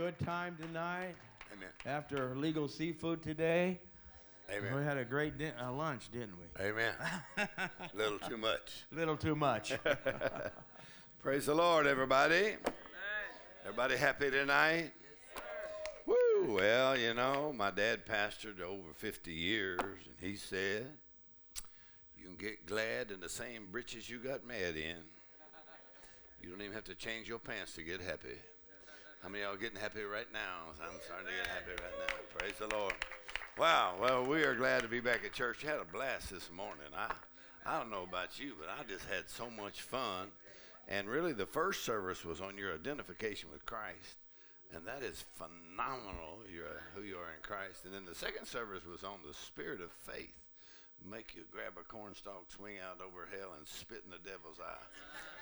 good time tonight Amen. after legal seafood today. Amen. We had a great din- uh, lunch, didn't we? Amen. A little too much. Little too much. Praise the Lord, everybody. Everybody happy tonight? Woo! Well, you know, my dad pastored over 50 years, and he said, You can get glad in the same breeches you got mad in. You don't even have to change your pants to get happy. How many y'all getting happy right now? I'm starting to get happy right now. Praise the Lord. Wow. Well, we are glad to be back at church. You had a blast this morning. I, I don't know about you, but I just had so much fun. And really, the first service was on your identification with Christ, and that is phenomenal. You're who you are in Christ. And then the second service was on the spirit of faith. Make you grab a cornstalk, swing out over hell, and spit in the devil's eye.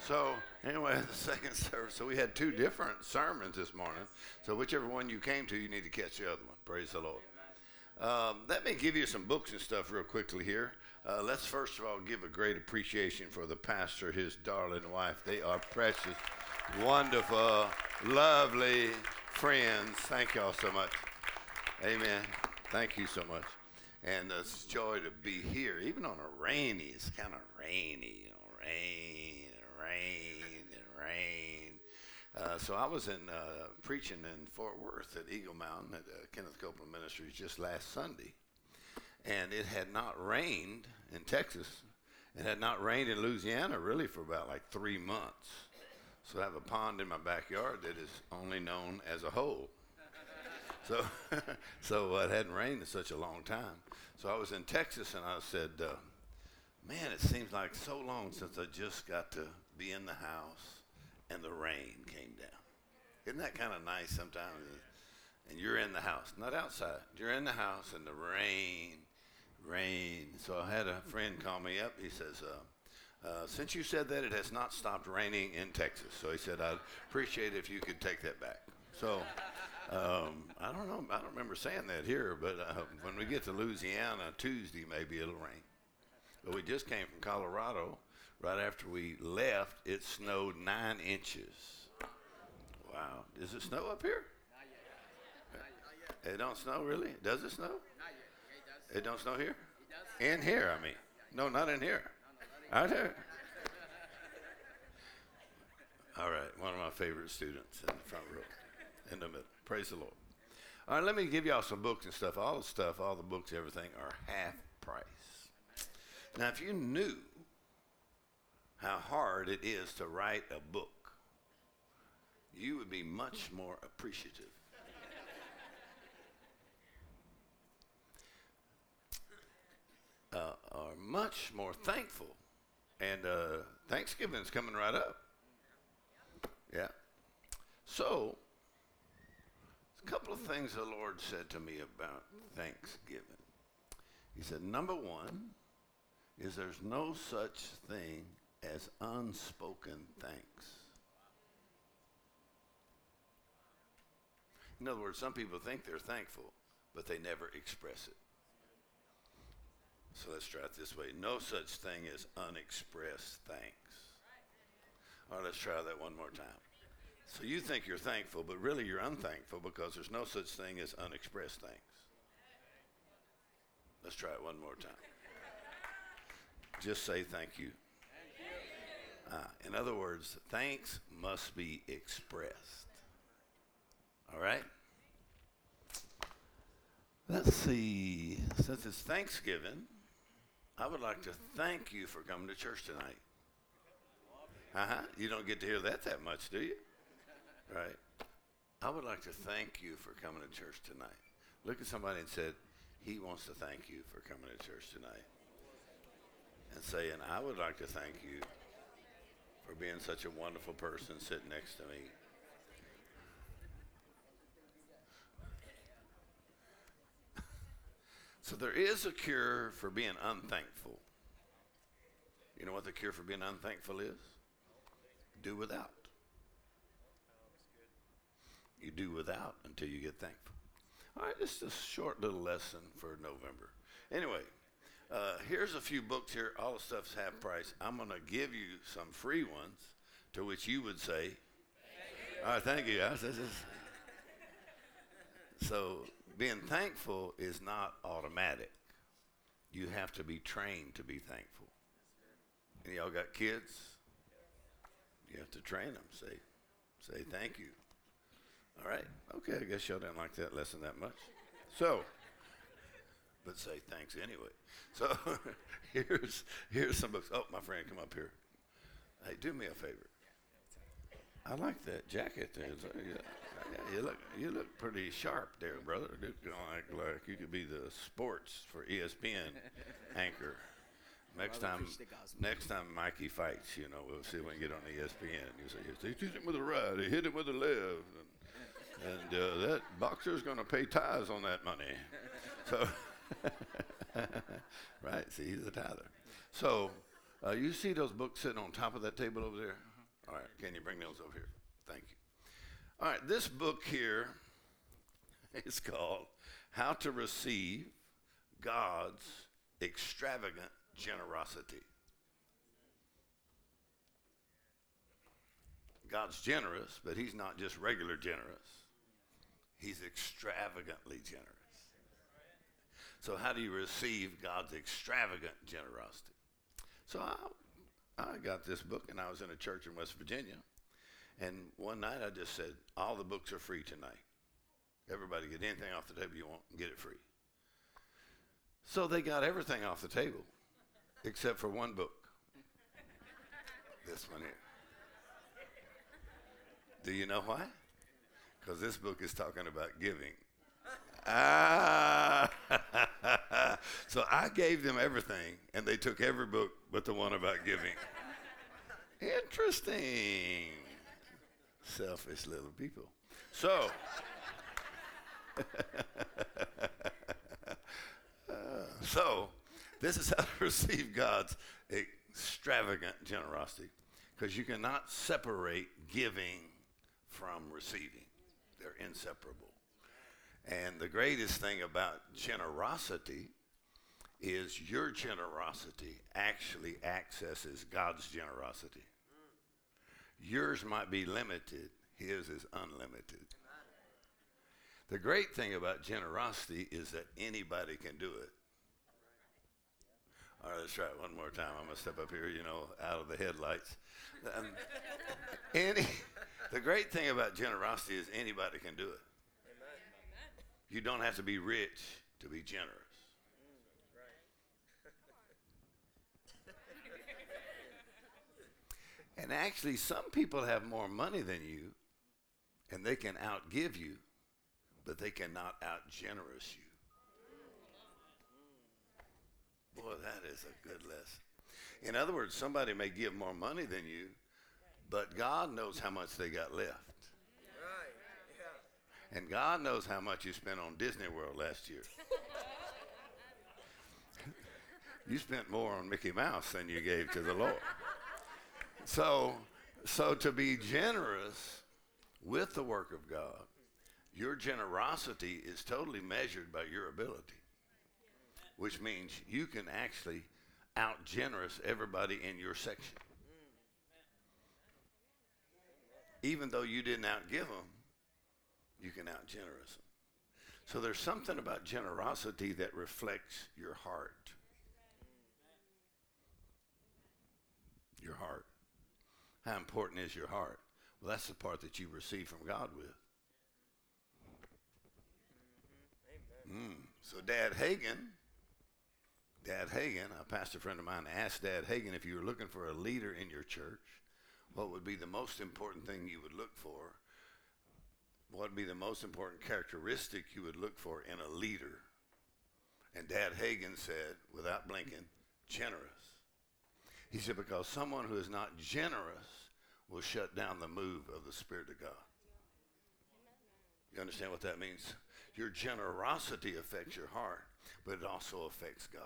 So anyway, the second service. So we had two different sermons this morning. So whichever one you came to, you need to catch the other one. Praise the Lord. Um, let me give you some books and stuff real quickly here. Uh, let's first of all give a great appreciation for the pastor, his darling wife. They are precious, wonderful, lovely friends. Thank y'all so much. Amen. Thank you so much. And it's joy to be here, even on a rainy. It's kind of rainy, you know, rain and rain and rain. Uh, so I was in uh, preaching in Fort Worth at Eagle Mountain at uh, Kenneth Copeland Ministries just last Sunday, and it had not rained in Texas. It had not rained in Louisiana really for about like three months. So I have a pond in my backyard that is only known as a hole. So, so uh, it hadn't rained in such a long time. So I was in Texas, and I said, uh, "Man, it seems like so long since I just got to be in the house, and the rain came down. Isn't that kind of nice sometimes? And you're in the house, not outside. You're in the house, and the rain, rain. So I had a friend call me up. He says." Uh, uh, since you said that, it has not stopped raining in Texas. So he said, I'd appreciate it if you could take that back. So um, I don't know. I don't remember saying that here, but uh, when we get to Louisiana Tuesday, maybe it'll rain. But we just came from Colorado. Right after we left, it snowed nine inches. Wow. Does it snow up here? Not yet. It don't snow really? Does it snow? Not yet. It don't snow here? In here, I mean. No, not in here. Out here. All right, one of my favorite students in the front row, in the middle. Praise the Lord. All right, let me give y'all some books and stuff. All the stuff, all the books, everything are half price. Now, if you knew how hard it is to write a book, you would be much more appreciative. Uh, are much more thankful. And uh, Thanksgiving's coming right up. Yeah. So, a couple of things the Lord said to me about Thanksgiving. He said, number one is there's no such thing as unspoken thanks. In other words, some people think they're thankful, but they never express it. So let's try it this way. No such thing as unexpressed thanks. All right, let's try that one more time. So you think you're thankful, but really you're unthankful because there's no such thing as unexpressed thanks. Let's try it one more time. Just say thank you. Ah, in other words, thanks must be expressed. All right? Let's see. Since it's Thanksgiving, I would like to thank you for coming to church tonight. Uh huh. You don't get to hear that that much, do you? Right. I would like to thank you for coming to church tonight. Look at somebody and said, he wants to thank you for coming to church tonight. And saying, I would like to thank you for being such a wonderful person sitting next to me. So there is a cure for being unthankful. You know what the cure for being unthankful is? Do without. You do without until you get thankful. All right, just a short little lesson for November. Anyway, uh, here's a few books here. All the stuff's half price. I'm going to give you some free ones to which you would say, All right, thank you guys. This is, so being thankful is not automatic. You have to be trained to be thankful. And y'all got kids? You have to train them. Say, say thank you. All right. Okay. I guess y'all didn't like that lesson that much. So, but say thanks anyway. So here's here's some books. Oh, my friend, come up here. Hey, do me a favor. I like that jacket there. Uh, yeah, you look you look pretty sharp there, brother. Look like like you could be the sports for ESPN anchor. Next time, next time Mikey fights, you know, we'll see if we can get on ESPN. You say, he hit him with a right, he hit him with a left, and, uh, that boxer's going to pay tithes on that money. So, right? See, he's a tither. So, uh, you see those books sitting on top of that table over there? All right, can you bring those over here? Thank you. All right, this book here is called How to Receive God's Extravagant Generosity. God's generous, but He's not just regular generous, He's extravagantly generous. So, how do you receive God's extravagant generosity? So, I, I got this book, and I was in a church in West Virginia and one night I just said, all the books are free tonight. Everybody get anything off the table you want and get it free. So they got everything off the table except for one book. this one here. Do you know why? Because this book is talking about giving. Ah. so I gave them everything, and they took every book but the one about giving. Interesting. Selfish little people. So, so this is how to receive God's extravagant generosity because you cannot separate giving from receiving, they're inseparable. And the greatest thing about generosity is your generosity actually accesses God's generosity. Yours might be limited, his is unlimited. The great thing about generosity is that anybody can do it. All right, let's try it one more time. I'm going to step up here, you know, out of the headlights. Um, any, the great thing about generosity is anybody can do it. You don't have to be rich to be generous. And actually, some people have more money than you, and they can outgive you, but they cannot outgenerous you. Boy, that is a good lesson. In other words, somebody may give more money than you, but God knows how much they got left. And God knows how much you spent on Disney World last year. you spent more on Mickey Mouse than you gave to the Lord. So, so to be generous with the work of God, your generosity is totally measured by your ability, which means you can actually out generous everybody in your section. Even though you didn't outgive them, you can out generous them. So there's something about generosity that reflects your heart. Your heart. How important is your heart? Well, that's the part that you receive from God with. Mm. So, Dad Hagin, Dad Hagin, a pastor friend of mine asked Dad Hagin if you were looking for a leader in your church, what would be the most important thing you would look for? What would be the most important characteristic you would look for in a leader? And Dad Hagin said, without blinking, generous. He said, because someone who is not generous will shut down the move of the Spirit of God. You understand what that means? Your generosity affects your heart, but it also affects God.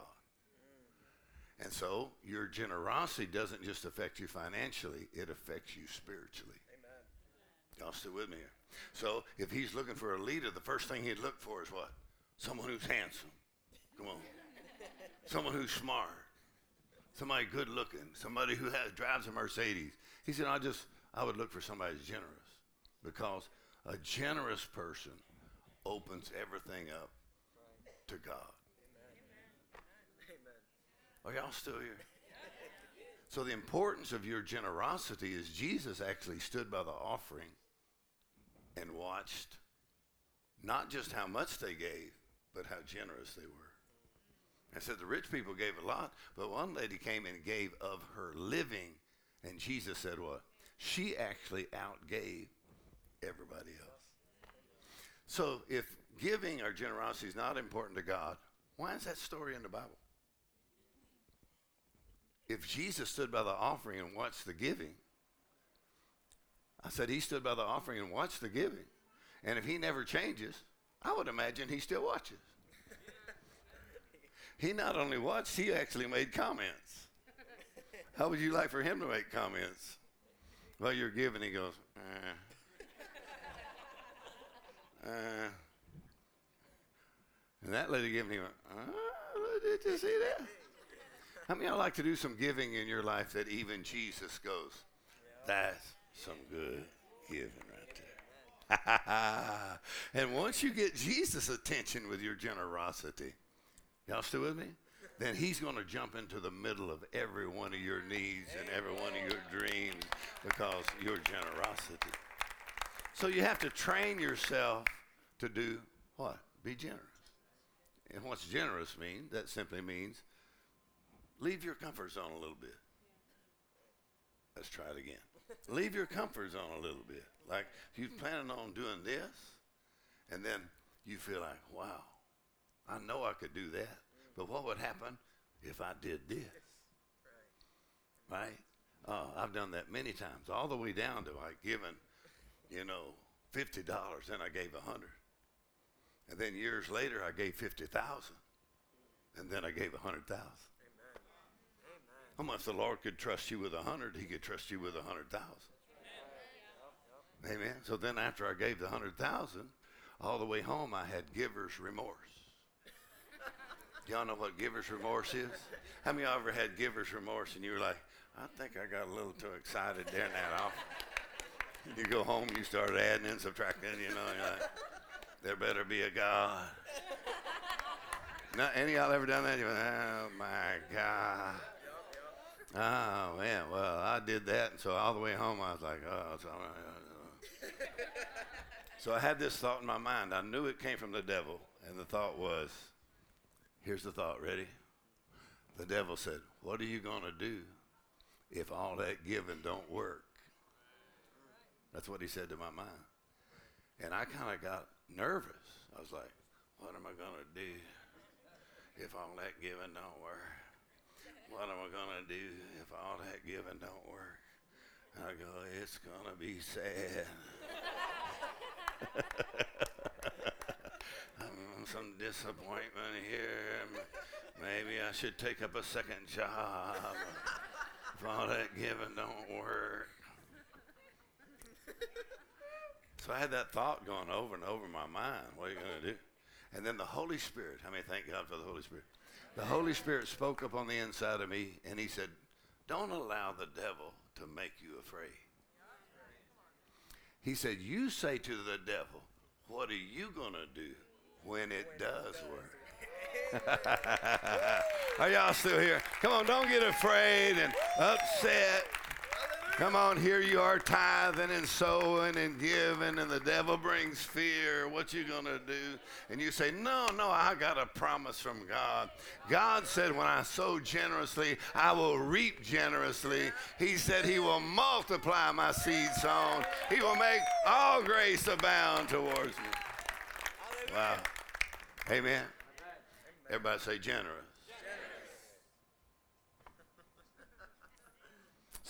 And so your generosity doesn't just affect you financially, it affects you spiritually. Amen. Y'all still with me here? So if he's looking for a leader, the first thing he'd look for is what? Someone who's handsome. Come on. Someone who's smart somebody good looking, somebody who has drives a Mercedes. He said, I just I would look for somebody who's generous because a generous person opens everything up to God. Are y'all still here? So the importance of your generosity is Jesus actually stood by the offering and watched not just how much they gave, but how generous they were. I said the rich people gave a lot, but one lady came and gave of her living, and Jesus said what? She actually outgave everybody else. So if giving or generosity is not important to God, why is that story in the Bible? If Jesus stood by the offering and watched the giving, I said he stood by the offering and watched the giving. And if he never changes, I would imagine he still watches. he not only watched, he actually made comments. How would you like for him to make comments? Well, you're giving, he goes, eh. Uh, and that lady gave me, oh, did you see that? How many of y'all like to do some giving in your life that even Jesus goes, that's some good giving right there. and once you get Jesus' attention with your generosity, y'all still with me? Then he's going to jump into the middle of every one of your needs and every one of your dreams because your generosity. So you have to train yourself to do what? Be generous. And what's generous mean? That simply means leave your comfort zone a little bit. Let's try it again. leave your comfort zone a little bit. Like you're planning on doing this, and then you feel like, wow, I know I could do that. But what would happen if I did this? Right? Uh, I've done that many times, all the way down to like giving, you know, fifty dollars, then I gave a hundred, and then years later I gave fifty thousand, and then I gave a hundred thousand. How much the Lord could trust you with a hundred, He could trust you with a hundred thousand. Amen. So then after I gave the hundred thousand, all the way home I had giver's remorse. Y'all know what giver's remorse is? How many of y'all ever had giver's remorse and you were like, I think I got a little too excited during that offering. You go home, you start adding and subtracting, you know, like, there better be a God. Not any of y'all ever done that? You went, oh my God. Oh man, well I did that, and so all the way home I was like, oh. So, so I had this thought in my mind. I knew it came from the devil, and the thought was, here's the thought. Ready? The devil said, "What are you to do if all that giving don't work?" That's what he said to my mind, and I kind of got nervous. I was like, "What am I to do if all that giving don't work?" What am I going to do if all that giving don't work? I go, it's going to be sad. I'm some disappointment here. Maybe I should take up a second job if all that giving don't work. So I had that thought going over and over in my mind. What are you going to do? And then the Holy Spirit. How many thank God for the Holy Spirit? The Holy Spirit spoke up on the inside of me and he said, Don't allow the devil to make you afraid. He said, You say to the devil, What are you going to do when it does work? are y'all still here? Come on, don't get afraid and upset Come on, here you are tithing and sowing and giving, and the devil brings fear. What you gonna do? And you say, No, no, I got a promise from God. God said, When I sow generously, I will reap generously. He said He will multiply my seed sown. He will make all grace abound towards me. Wow. Amen. Everybody say generous.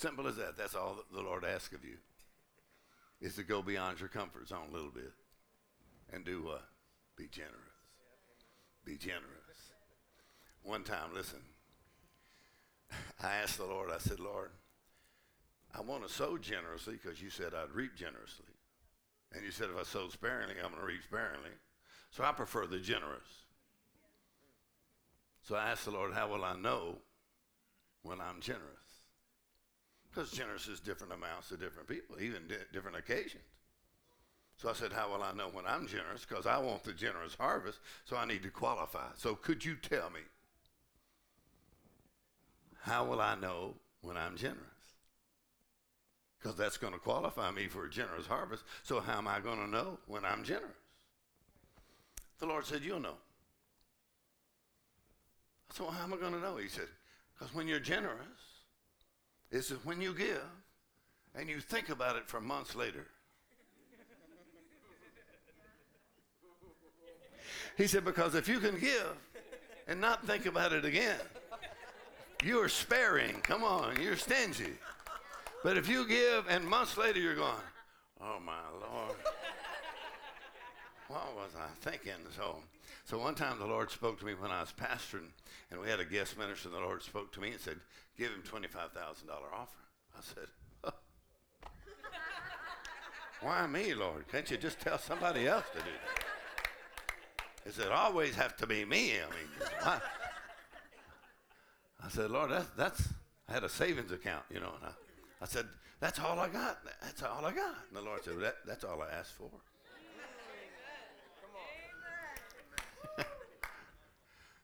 Simple as that. That's all the Lord asks of you. Is to go beyond your comfort zone a little bit and do what? Be generous. Be generous. One time, listen, I asked the Lord, I said, Lord, I want to sow generously because you said I'd reap generously. And you said if I sow sparingly, I'm going to reap sparingly. So I prefer the generous. So I asked the Lord, how will I know when I'm generous? Because generous is different amounts to different people, even di- different occasions. So I said, How will I know when I'm generous? Because I want the generous harvest, so I need to qualify. So could you tell me, how will I know when I'm generous? Because that's going to qualify me for a generous harvest. So how am I going to know when I'm generous? The Lord said, You'll know. So how am I going to know? He said, Because when you're generous, it's when you give and you think about it for months later. He said, Because if you can give and not think about it again, you are sparing. Come on, you're stingy. But if you give and months later you're going, Oh my Lord, what was I thinking? So, so one time the Lord spoke to me when I was pastoring, and we had a guest minister, and the Lord spoke to me and said, Give him $25,000 offer. I said, Why me, Lord? Can't you just tell somebody else to do that? He said, always have to be me. I mean, I, I said, Lord, that's, that's, I had a savings account, you know, and I, I said, that's all I got. That's all I got. And the Lord said, that, that's all I asked for.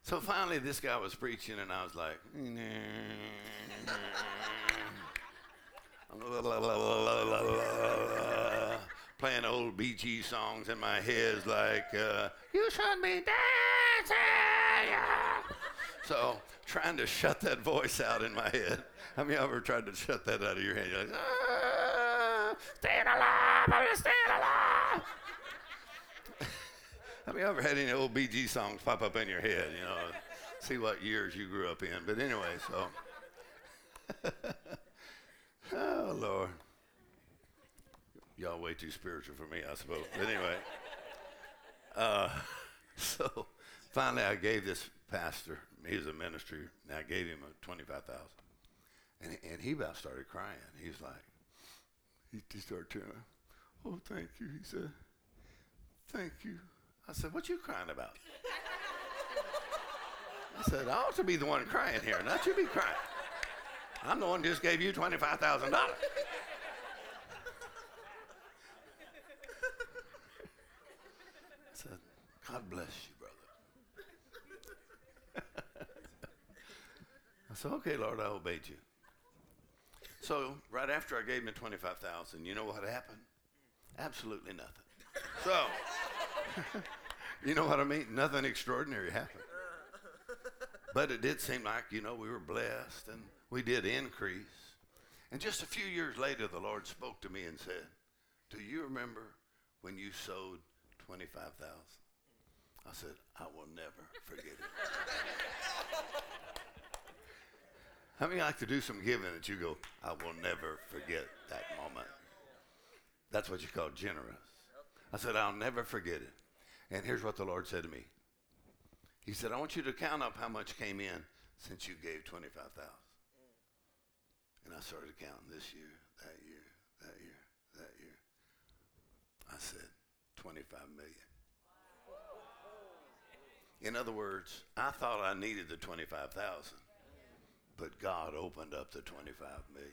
So finally, this guy was preaching, and I was like, playing old Gees songs in my head, like, uh, You should be dancing. So, trying to shut that voice out in my head. Have you ever tried to shut that out of your head? You're like, ah, staying alive, I'm staying alive. Have you ever had any old Bee Gees songs pop up in your head? You know, see what years you grew up in. But anyway, so. oh, Lord. Y'all way too spiritual for me, I suppose. But anyway, uh, so finally I gave this pastor, he was a ministry, and I gave him a 25000 and, and he about started crying. He's like, he, started telling oh, thank you. He said, thank you. I said, what you crying about? I said, I ought to be the one crying here, not you be crying. I'm the one who just gave you $25,000. I said, God bless you, brother. I said, okay, Lord, I obeyed you. So right after I gave him the 25000 you know what happened? Absolutely nothing. So, you know what I mean? Nothing extraordinary happened. But it did seem like, you know, we were blessed and we did increase. And just a few years later, the Lord spoke to me and said, Do you remember when you sowed 25000 I said, I will never forget it. How many like to do some giving that you go, I will never forget that moment? That's what you call generous. I said, I'll never forget it. And here's what the Lord said to me. He said, I want you to count up how much came in since you gave 25000 And I started counting this year, that year, that year, that year. I said, 25 million. In other words, I thought I needed the 25,000, but God opened up the 25 million.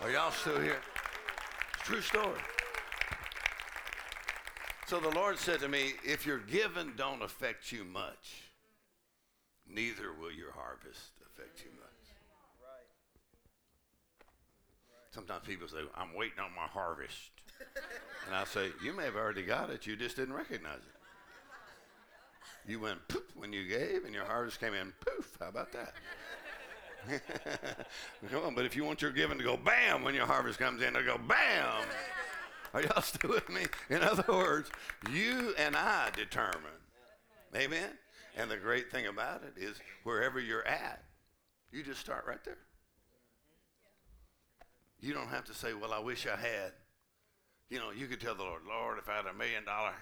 Are y'all still here? It's True story. So the Lord said to me, if your giving don't affect you much, neither will your harvest affect you much. Sometimes people say, I'm waiting on my harvest. and I say, you may have already got it, you just didn't recognize it. You went poof when you gave, and your harvest came in poof. How about that? Come on, but if you want your giving to go bam when your harvest comes in, it'll go bam. Are y'all still with me? In other words, you and I determine. Amen? And the great thing about it is wherever you're at, you just start right there. You don't have to say, well, I wish I had. You know, you could tell the Lord, Lord, if I had a million dollars,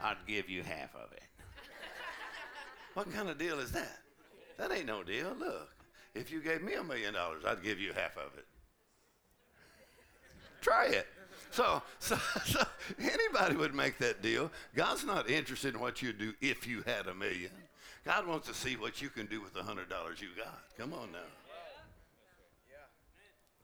I'd give you half of it. What kind of deal is that? That ain't no deal. Look, if you gave me a million dollars, I'd give you half of it. Try it. So, so, so anybody would make that deal. God's not interested in what you do if you had a million. God wants to see what you can do with the hundred dollars you got. Come on now.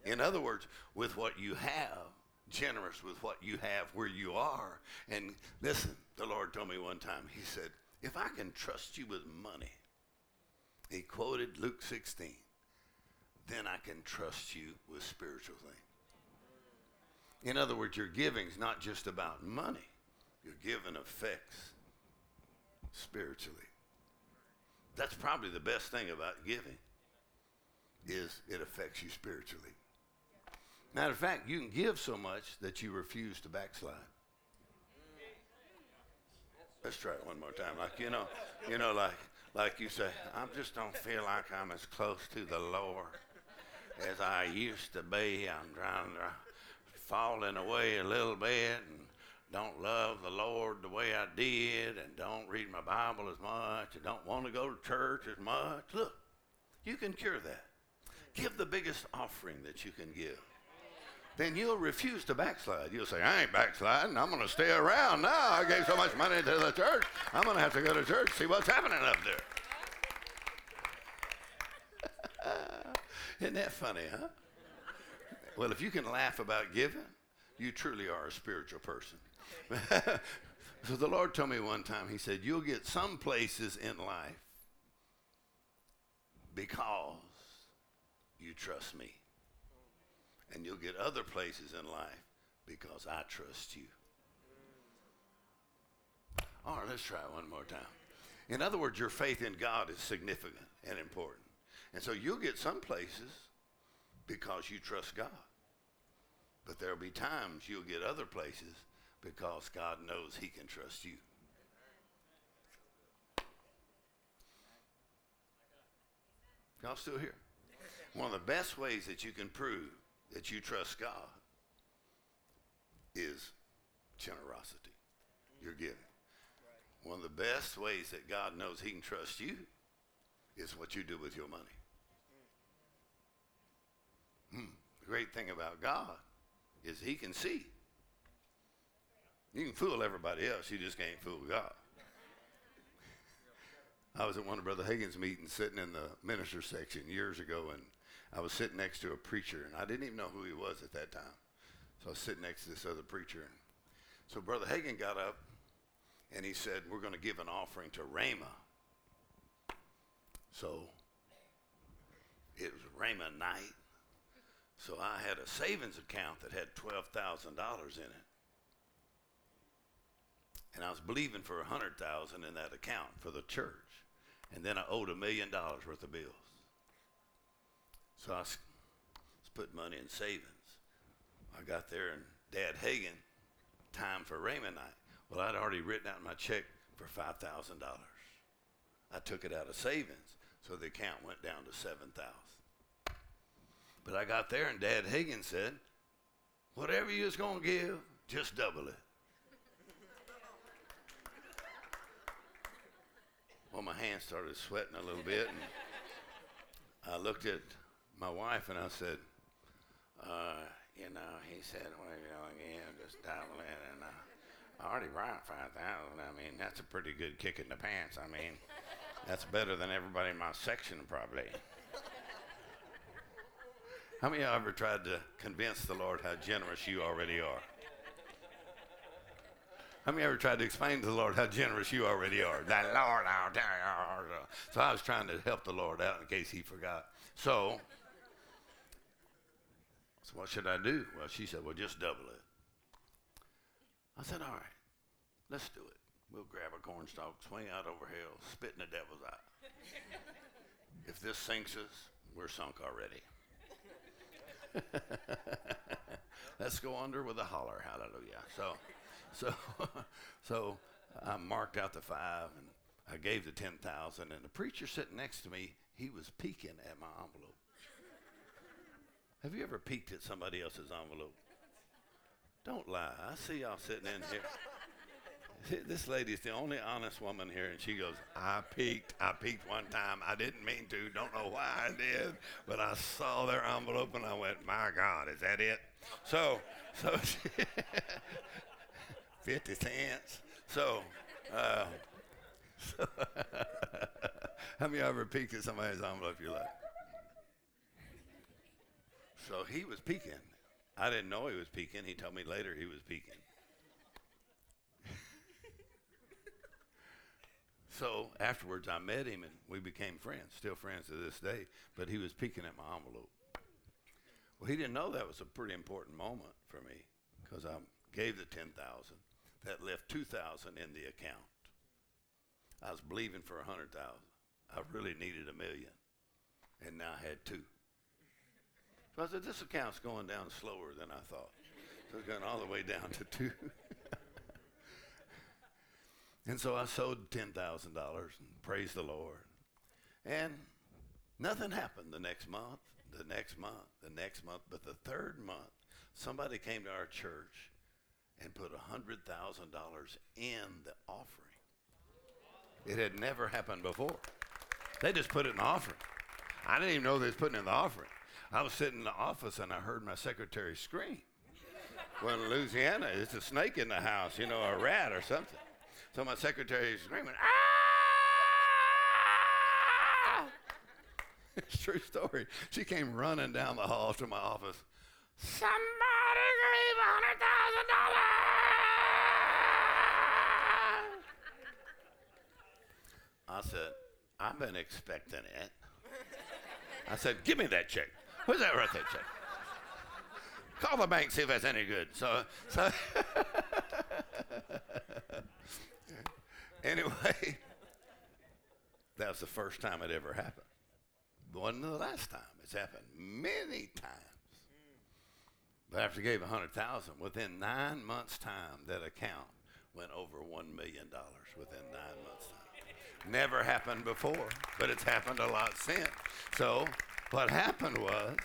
In other words, with what you have, generous with what you have where you are. And listen, the Lord told me one time, He said, If I can trust you with money, He quoted Luke 16, then I can trust you with spiritual things. In other words, your giving is not just about money, your giving affects spiritually. That's probably the best thing about giving is it affects you spiritually. Matter of fact, you can give so much that you refuse to backslide. Let's try it one more time. Like you know, you know, like like you say, I just don't feel like I'm as close to the Lord as I used to be. I'm trying to falling away a little bit and don't love the Lord the way I did and don't read my Bible as much and don't want to go to church as much. Look, you can cure that. Give the biggest offering that you can give. Then you'll refuse to backslide. You'll say, I ain't backsliding. I'm going to stay around now. I gave so much money to the church. I'm going to have to go to church, see what's happening up there. Isn't that funny, huh? Well, if you can laugh about giving, you truly are a spiritual person. so the Lord told me one time, He said, You'll get some places in life because you trust me. And you'll get other places in life because I trust you. All right, let's try one more time. In other words, your faith in God is significant and important. And so you'll get some places because you trust God. But there'll be times you'll get other places because God knows He can trust you. Y'all still here? One of the best ways that you can prove that you trust God is generosity. You're giving. One of the best ways that God knows He can trust you is what you do with your money. Hmm. The great thing about God is He can see. You can fool everybody else, you just can't fool God. I was at one of Brother Hagin's meetings sitting in the minister section years ago, and I was sitting next to a preacher, and I didn't even know who he was at that time. So I was sitting next to this other preacher. And so Brother Hagin got up, and he said, We're going to give an offering to Rhema. So it was Rhema night. So I had a savings account that had $12,000 in it. And I was believing for a 100000 in that account for the church. And then I owed a million dollars worth of bills. So I was, put money in savings. I got there and Dad Hagin, time for Rhema night. Well, I'd already written out my check for $5,000. I took it out of savings, so the account went down to 7000 But I got there and Dad Hagin said, whatever you was going to give, just double it. well, my hands started sweating a little bit, and I looked at my wife and I said, uh, you know, he said, well, you know, again, just double it. And uh, I already brought 5000 I mean, that's a pretty good kick in the pants. I mean, that's better than everybody in my section, probably. How many of you ever tried to convince the Lord how generous you already are? How many ever tried to explain to the Lord how generous you already are? That Lord, I'll tell you. So I was trying to help the Lord out in case he forgot. So so what should I do? Well, she said, well, just double it. I said, all right, let's do it. We'll grab a cornstalk, swing out over hill, spit in the devil's eye. if this sinks us, we're sunk already. let's go under with a holler, hallelujah. So, so, so I marked out the five and I gave the 10,000 and the preacher sitting next to me, he was peeking at my envelope. Have you ever peeked at somebody else's envelope? Don't lie. I see y'all sitting in here. This lady's the only honest woman here, and she goes, I peeked. I peeked one time. I didn't mean to. Don't know why I did, but I saw their envelope and I went, My God, is that it? So, so 50 cents. So, uh, so how many ever peeked at somebody's envelope? You're like, so he was peeking. I didn't know he was peeking. He told me later he was peeking. So afterwards, I met him and we became friends, still friends to this day. But he was peeking at my envelope. Well, he didn't know that was a pretty important moment for me because I gave the ten thousand. That left two thousand in the account. I was believing for a hundred thousand. I really needed a million, and now I had two. So I said, this account's going down slower than I thought. So it's going all the way down to two. and so I sold $10,000 and praised the Lord. And nothing happened the next month, the next month, the next month. But the third month, somebody came to our church and put $100,000 in the offering. It had never happened before. They just put it in the offering. I didn't even know they was putting in the offering. I was sitting in the office and I heard my secretary scream. well, in Louisiana, it's a snake in the house, you know, a rat or something. So my secretary is screaming, ah! it's true story. She came running down the hall to my office. Somebody gave hundred thousand dollars. I said, I've been expecting it. I said, give me that check. Where's that right there, check? Call the bank, see if that's any good. So, so anyway, that was the first time it ever happened. It wasn't the last time. It's happened many times. But after gave a hundred thousand, within nine months' time, that account went over one million dollars within nine months' time. Never happened before, but it's happened a lot since. So what happened was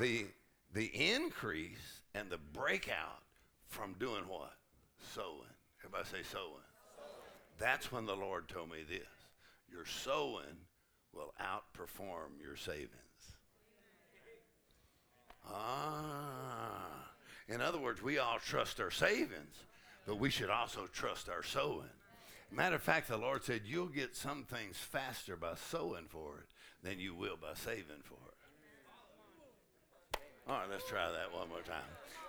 the, the increase and the breakout from doing what? Sowing. Everybody say sowing. That's when the Lord told me this. Your sowing will outperform your savings. Ah. In other words, we all trust our savings, but we should also trust our sowing. Matter of fact, the Lord said you'll get some things faster by sowing for it than you will by saving for it. All right, let's try that one more time.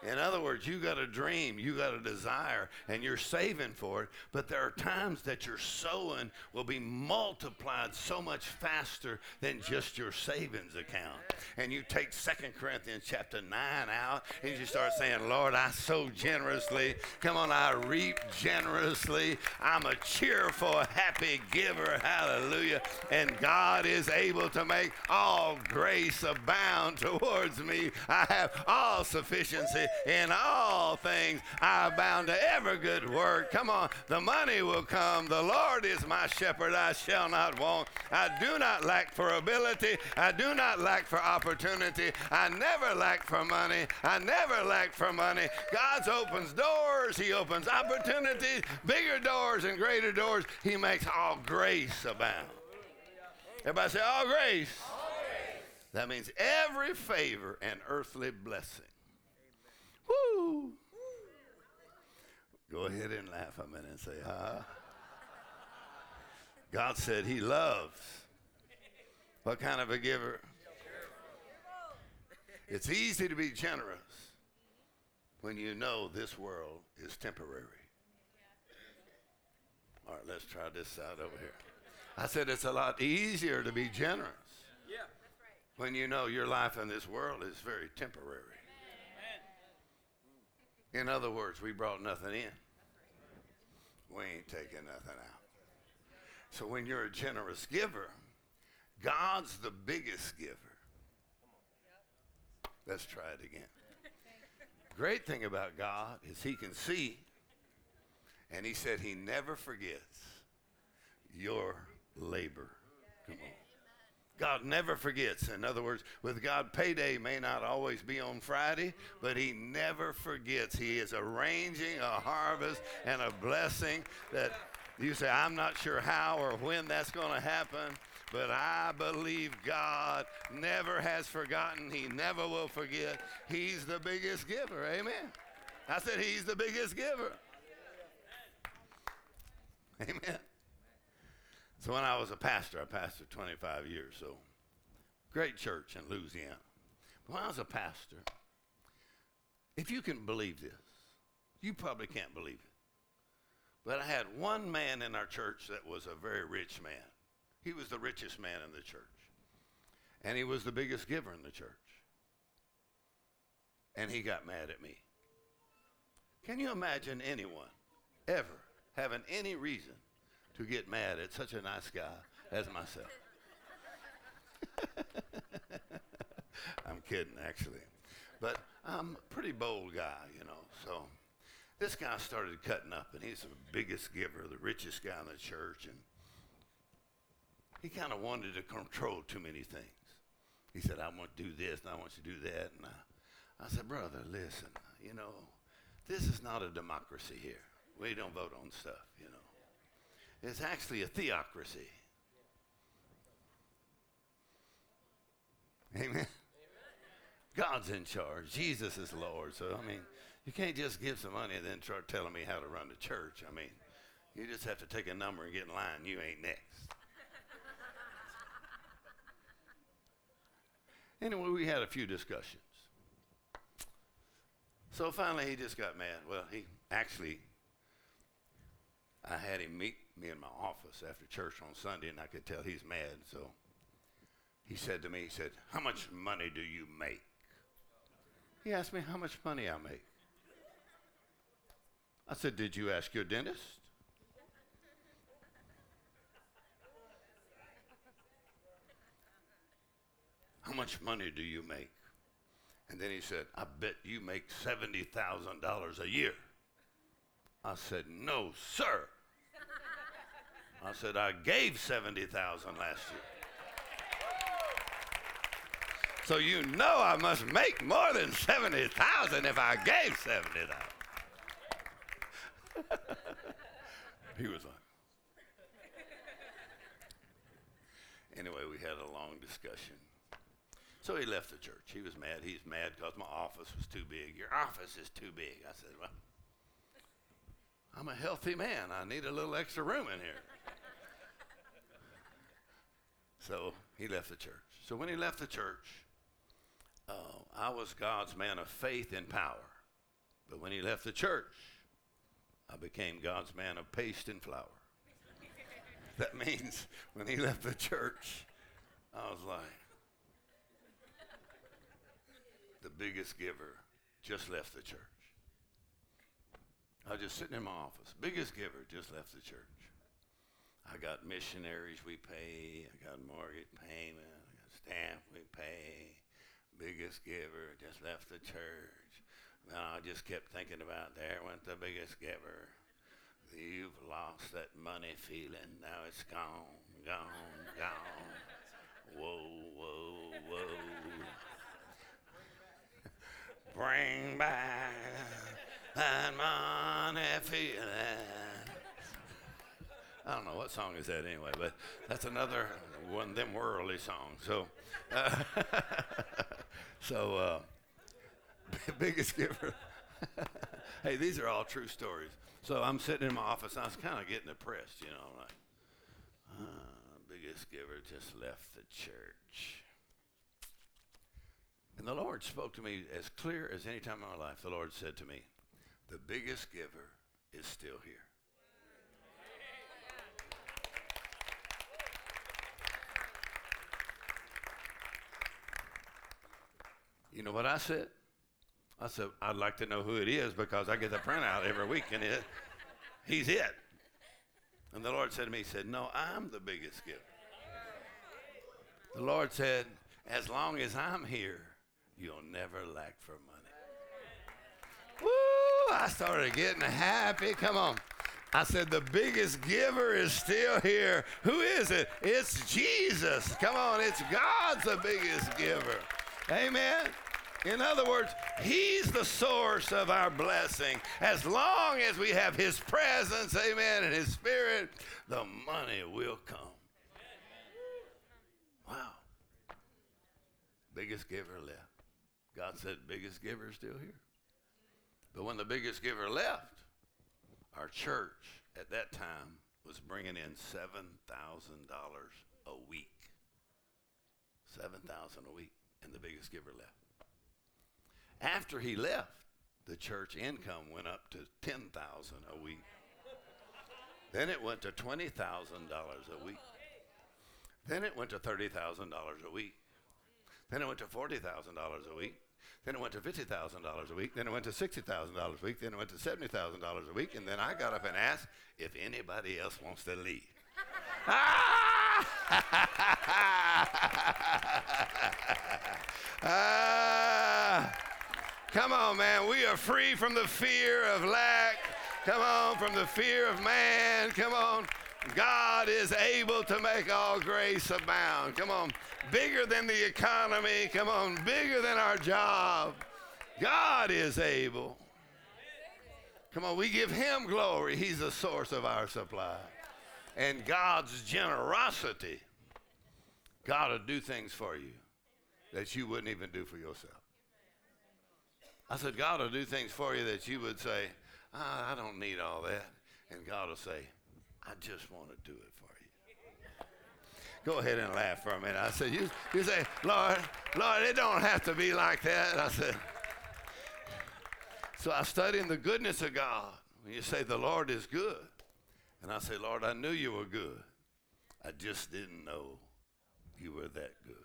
In other words, you got a dream, you got a desire, and you're saving for it. But there are times that your sowing will be multiplied so much faster than just your savings account. And you take Second Corinthians chapter 9 out and you start saying, Lord, I sow generously. Come on, I reap generously. I'm a cheerful, happy giver. Hallelujah. And God is able to make all grace abound towards me. I have all sufficiency in all things I abound to every good work. Come on, the money will come. The Lord is my shepherd, I shall not want. I do not lack for ability, I do not lack for opportunity. I never lack for money. I never lack for money. God opens doors, He opens opportunities, bigger doors and greater doors. He makes all grace abound. Everybody say, all grace. All grace. That means every favor and earthly blessing Woo! Go ahead and laugh a minute and say, huh? God said he loves. What kind of a giver? It's easy to be generous when you know this world is temporary. All right, let's try this side over here. I said it's a lot easier to be generous when you know your life in this world is very temporary. In other words, we brought nothing in. We ain't taking nothing out. So when you're a generous giver, God's the biggest giver. Let's try it again. Great thing about God is he can see, and he said he never forgets your labor. Come on. God never forgets. In other words, with God, payday may not always be on Friday, but He never forgets. He is arranging a harvest and a blessing that you say, I'm not sure how or when that's going to happen, but I believe God never has forgotten. He never will forget. He's the biggest giver. Amen. I said, He's the biggest giver. Amen. So when I was a pastor, I pastored 25 years, so great church in Louisiana. But When I was a pastor, If you can believe this, you probably can't believe it. But I had one man in our church that was a very rich man. He was the richest man in the church. And he was the biggest giver in the church. And he got mad at me. Can you imagine anyone ever having any reason to get mad at such a nice guy as myself? I'm kidding, actually. But I'm a pretty bold guy, you know. So this guy started cutting up, and he's the biggest giver, the richest guy in the church, and he kind of wanted to control too many things. He said, I want to do this, and I want you to do that. And I, I said, Brother, listen, you know, this is not a democracy here. We don't vote on stuff, you know. It's actually a theocracy. Amen. God's in charge. Jesus is Lord. So, I mean, you can't just give some money and then start telling me how to run the church. I mean, you just have to take a number and get in line. You ain't next. anyway, we had a few discussions. So finally, he just got mad. Well, he actually, I had him meet me in my office after church on Sunday, and I could tell he's mad. So he said to me, he said, How much money do you make? He asked me how much money I make. I said, Did you ask your dentist? How much money do you make? And then he said, I bet you make $70,000 a year. I said, No, sir. I said, I gave 70,000 last year. So you know I must make more than 70,000 if I gave 70,000. he was like, Anyway, we had a long discussion. So he left the church. He was mad. He's mad because my office was too big. Your office is too big. I said, Well, I'm a healthy man. I need a little extra room in here. So he left the church. So when he left the church, uh, I was God's man of faith and power. But when he left the church, I became God's man of paste and flour. that means when he left the church, I was like, the biggest giver just left the church. I was just sitting in my office. Biggest giver just left the church. I got missionaries we pay. I got mortgage payment. I got stamp we pay biggest giver, just left the church. Now I just kept thinking about there went the biggest giver. You've lost that money feeling. Now it's gone, gone, gone. Whoa, whoa, whoa. Bring back that money feeling. I don't know what song is that anyway, but that's another one of them worldly songs. So, uh, so uh, biggest giver. hey, these are all true stories. So I'm sitting in my office. I was kind of getting depressed, you know. I'm like, uh, biggest giver just left the church. And the Lord spoke to me as clear as any time in my life. The Lord said to me, The biggest giver is still here. You know what I said? I said, I'd like to know who it is because I get the printout every week and it, he's it. And the Lord said to me, He said, No, I'm the biggest giver. The Lord said, As long as I'm here, you'll never lack for money. Woo! I started getting happy. Come on. I said, The biggest giver is still here. Who is it? It's Jesus. Come on, it's God's the biggest giver. Amen. In other words, He's the source of our blessing. As long as we have His presence, amen, and His Spirit, the money will come. Wow. Biggest giver left. God said, biggest giver is still here. But when the biggest giver left, our church at that time was bringing in $7,000 a week. 7000 a week, and the biggest giver left. After he left, the church income went up to 10000 a week. Then it went to $20,000 a week. Then it went to $30,000 a week. Then it went to $40,000 a week. Then it went to $50,000 a week. Then it went to $60,000 a week. Then it went to $70,000 a week. And then I got up and asked if anybody else wants to leave. ah, come on, man. We are free from the fear of lack. Come on, from the fear of man. Come on. God is able to make all grace abound. Come on. Bigger than the economy. Come on. Bigger than our job. God is able. Come on. We give Him glory. He's the source of our supply. And God's generosity. God will do things for you that you wouldn't even do for yourself. I said, God will do things for you that you would say, oh, I don't need all that. And God will say, I just want to do it for you. Go ahead and laugh for a minute. I said, you, you say, Lord, Lord, it don't have to be like that. I said, so I study in the goodness of God. When you say the Lord is good, and I say, Lord, I knew you were good. I just didn't know you were that good.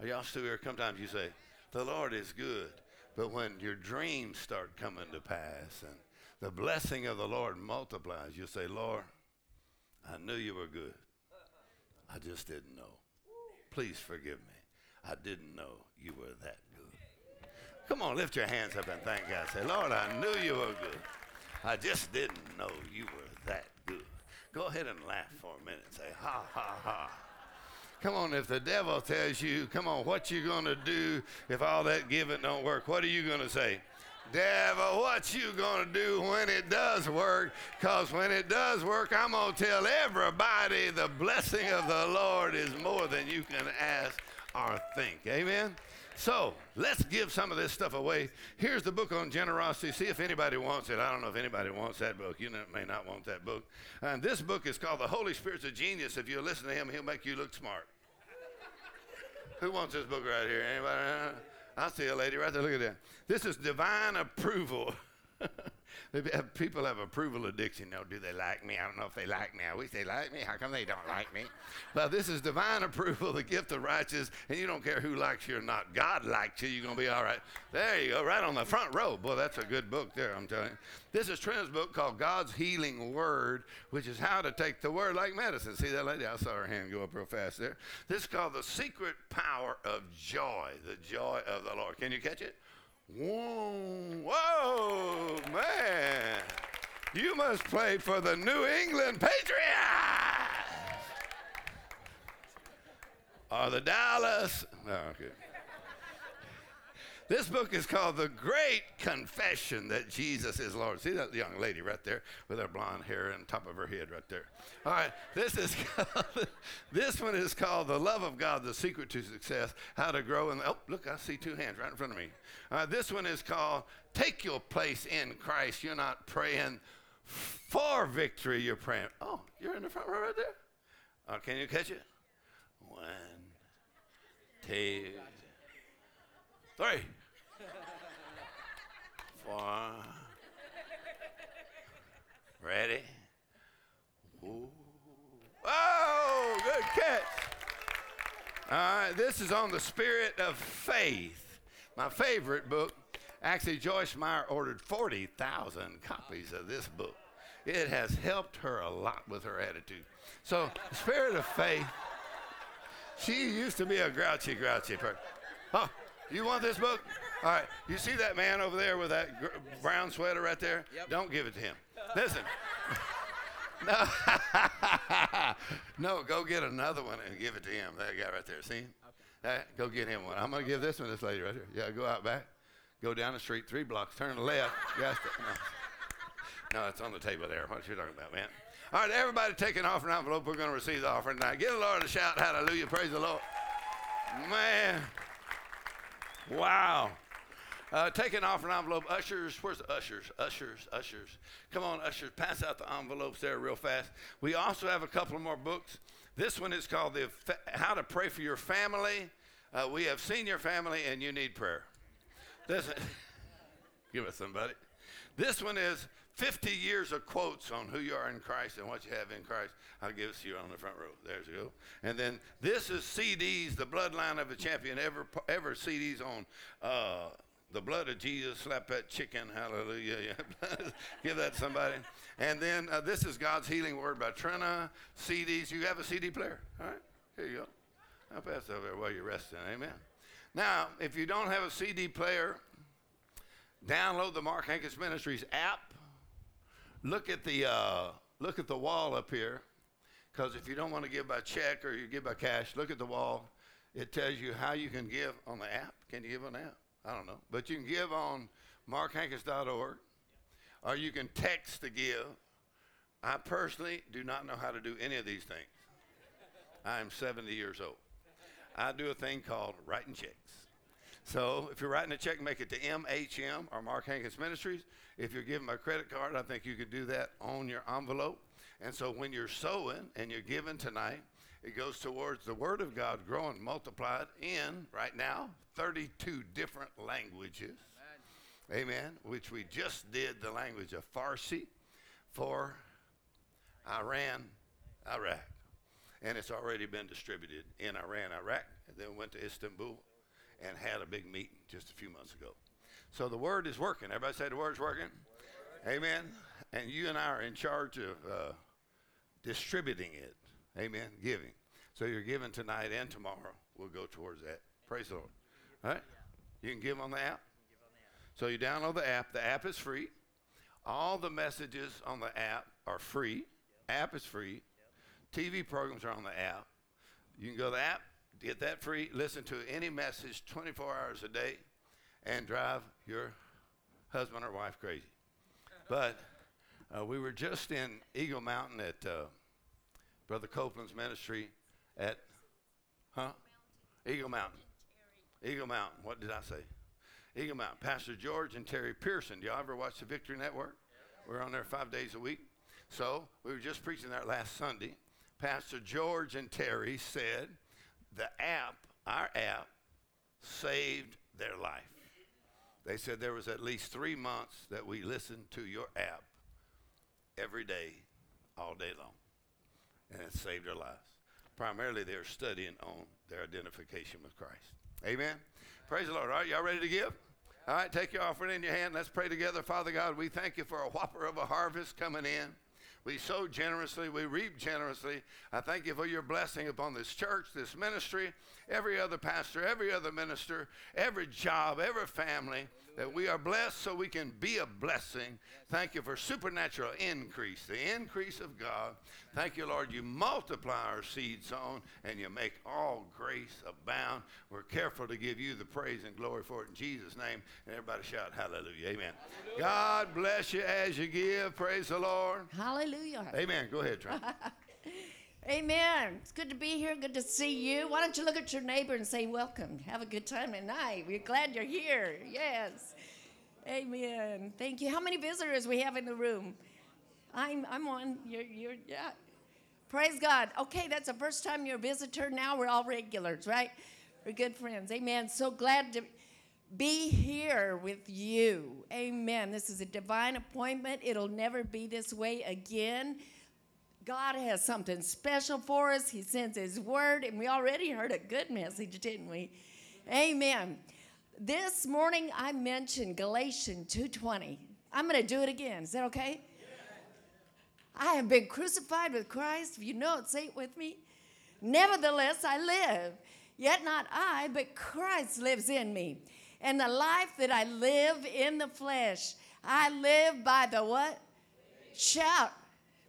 Are y'all still here? Sometimes you say, the Lord is good. But when your dreams start coming to pass and the blessing of the Lord multiplies, you say, Lord, I knew you were good. I just didn't know. Please forgive me. I didn't know you were that good. Come on, lift your hands up and thank God. Say, Lord, I knew you were good. I just didn't know you were that good. Go ahead and laugh for a minute. Say, ha, ha, ha. Come on, if the devil tells you, come on, what you gonna do if all that giving don't work? What are you gonna say? Devil, what you gonna do when it does work? Cause when it does work, I'm gonna tell everybody the blessing of the Lord is more than you can ask or think. Amen. So let's give some of this stuff away. Here's the book on generosity. See if anybody wants it. I don't know if anybody wants that book. You may not want that book. And this book is called The Holy Spirit's a Genius. If you listen to him, he'll make you look smart. Who wants this book right here? Anybody? I see a lady right there. Look at that. This is divine approval. have, uh, people have approval addiction. No, do they like me? I don't know if they like me. I wish they like me. How come they don't like me? Well, this is divine approval, the gift of righteousness, and you don't care who likes you or not. God likes you. You're going to be all right. There you go, right on the front row. Boy, that's a good book there, I'm telling you. This is Trina's book called God's Healing Word, which is how to take the word like medicine. See that lady? I saw her hand go up real fast there. This is called The Secret Power of Joy, the joy of the Lord. Can you catch it? Whoa, whoa, man. You must play for the New England Patriots. Or the Dallas. Oh, okay. This book is called The Great Confession that Jesus is Lord. See that young lady right there with her blonde hair on top of her head right there. All right, this is called, this one is called The Love of God, The Secret to Success, How to Grow in Oh, look, I see two hands right in front of me. Uh, this one is called Take Your Place in Christ. You're not praying for victory, you're praying. Oh, you're in the front row right there? Uh, can you catch it? One, two, three. Four. Ready? Ooh. Oh, good catch. All right, this is on the spirit of faith. My favorite book. Actually, Joyce Meyer ordered 40,000 copies of this book. It has helped her a lot with her attitude. So, spirit of faith. She used to be a grouchy, grouchy person. Oh, you want this book? All right. You see that man over there with that gr- brown sweater right there? Yep. Don't give it to him. Listen. no. no, go get another one and give it to him. That guy right there. See him? Okay. go get him one. I'm going to give this one to this lady right here. Yeah, go out back. Go down the street three blocks, turn left. Yes, no. no, it's on the table there. What you talking about, man? All right, everybody take an offering envelope. We're going to receive the offering now. Give the Lord a shout. Hallelujah. Praise the Lord. Man. Wow. Uh, take an offering envelope. Ushers, where's the ushers? Ushers, ushers. Come on, ushers, pass out the envelopes there real fast. We also have a couple more books. This one is called the How to Pray for Your Family. Uh, we have seen your family and you need prayer. This, Give it somebody. This one is 50 years of quotes on who you are in Christ and what you have in Christ. I'll give it to you on the front row. There you go. And then this is CDs, the bloodline of a champion, ever, ever CDs on uh, the blood of Jesus. Slap that chicken. Hallelujah. give that somebody. And then uh, this is God's healing word by Trina. CDs. You have a CD player. All right. Here you go. I'll pass over while you're resting. Amen. Now, if you don't have a CD player, download the Mark Hankins Ministries app look at the uh, look at the wall up here, because if you don't want to give by check or you give by cash, look at the wall. It tells you how you can give on the app. Can you give on the app? I don't know, but you can give on markhankins.org, or you can text to give. I personally do not know how to do any of these things. I am 70 years old. I do a thing called writing checks. So if you're writing a check, make it to MHM or Mark Hankins Ministries. If you're giving my credit card, I think you could do that on your envelope. And so when you're sowing and you're giving tonight, it goes towards the Word of God growing, multiplied in, right now, 32 different languages. Amen. Amen. Which we just did the language of Farsi for Iran, Iraq. And it's already been distributed in Iran, Iraq, and then went to Istanbul and had a big meeting just a few months ago. So the word is working. Everybody say the word's working. Amen. And you and I are in charge of uh, distributing it. Amen. Giving. So you're giving tonight and tomorrow. We'll go towards that. Praise the Lord. All right? You can give on the app. So you download the app. The app is free. All the messages on the app are free. App is free. TV programs are on the app. You can go to the app, get that free, listen to any message 24 hours a day, and drive your husband or wife crazy. But uh, we were just in Eagle Mountain at uh, Brother Copeland's ministry at, huh? Eagle Mountain. Eagle Mountain. What did I say? Eagle Mountain. Pastor George and Terri Pearson. Do y'all ever watch the Victory Network? We're on there five days a week. So we were just preaching there last Sunday. Pastor George and Terri said the app, our app, saved their life. They said there was at least three months that we listened to your app every day, all day long, and it saved their lives. Primarily, they're studying on their identification with Christ. Amen. Praise the Lord. All right, y'all ready to give? All right, take your offering in your hand. Let's pray together. Father God, we thank you for a whopper of a harvest coming in. We sow generously, we reap generously. I thank you for your blessing upon this church, this ministry, every other pastor, every other minister, every job, every family that we are blessed so we can be a blessing. Thank you for supernatural increase, the increase of God. Thank you, Lord, you multiply our seed sown and you make all grace abound. We're careful to give you the praise and glory for it in Jesus' name. And everybody shout hallelujah. Amen. Hallelujah. God bless you as you give. Praise the Lord. Hallelujah. Amen. Go ahead, Trina. Amen. It's good to be here. Good to see you. Why don't you look at your neighbor and say, Welcome. Have a good time tonight. We're glad you're here. Yes. Amen. Thank you. How many visitors we have in the room? I'm I'm one. You're you're yeah. Praise God. Okay, that's the first time you're a visitor. Now we're all regulars, right? We're good friends. Amen. So glad to be here with you. Amen. This is a divine appointment. It'll never be this way again. God has something special for us. He sends His word, and we already heard a good message, didn't we? Amen. This morning I mentioned Galatians 2:20. I'm going to do it again. Is that okay? I have been crucified with Christ. If you know it, say it with me. Nevertheless, I live. Yet not I, but Christ lives in me. And the life that I live in the flesh, I live by the what? Shout.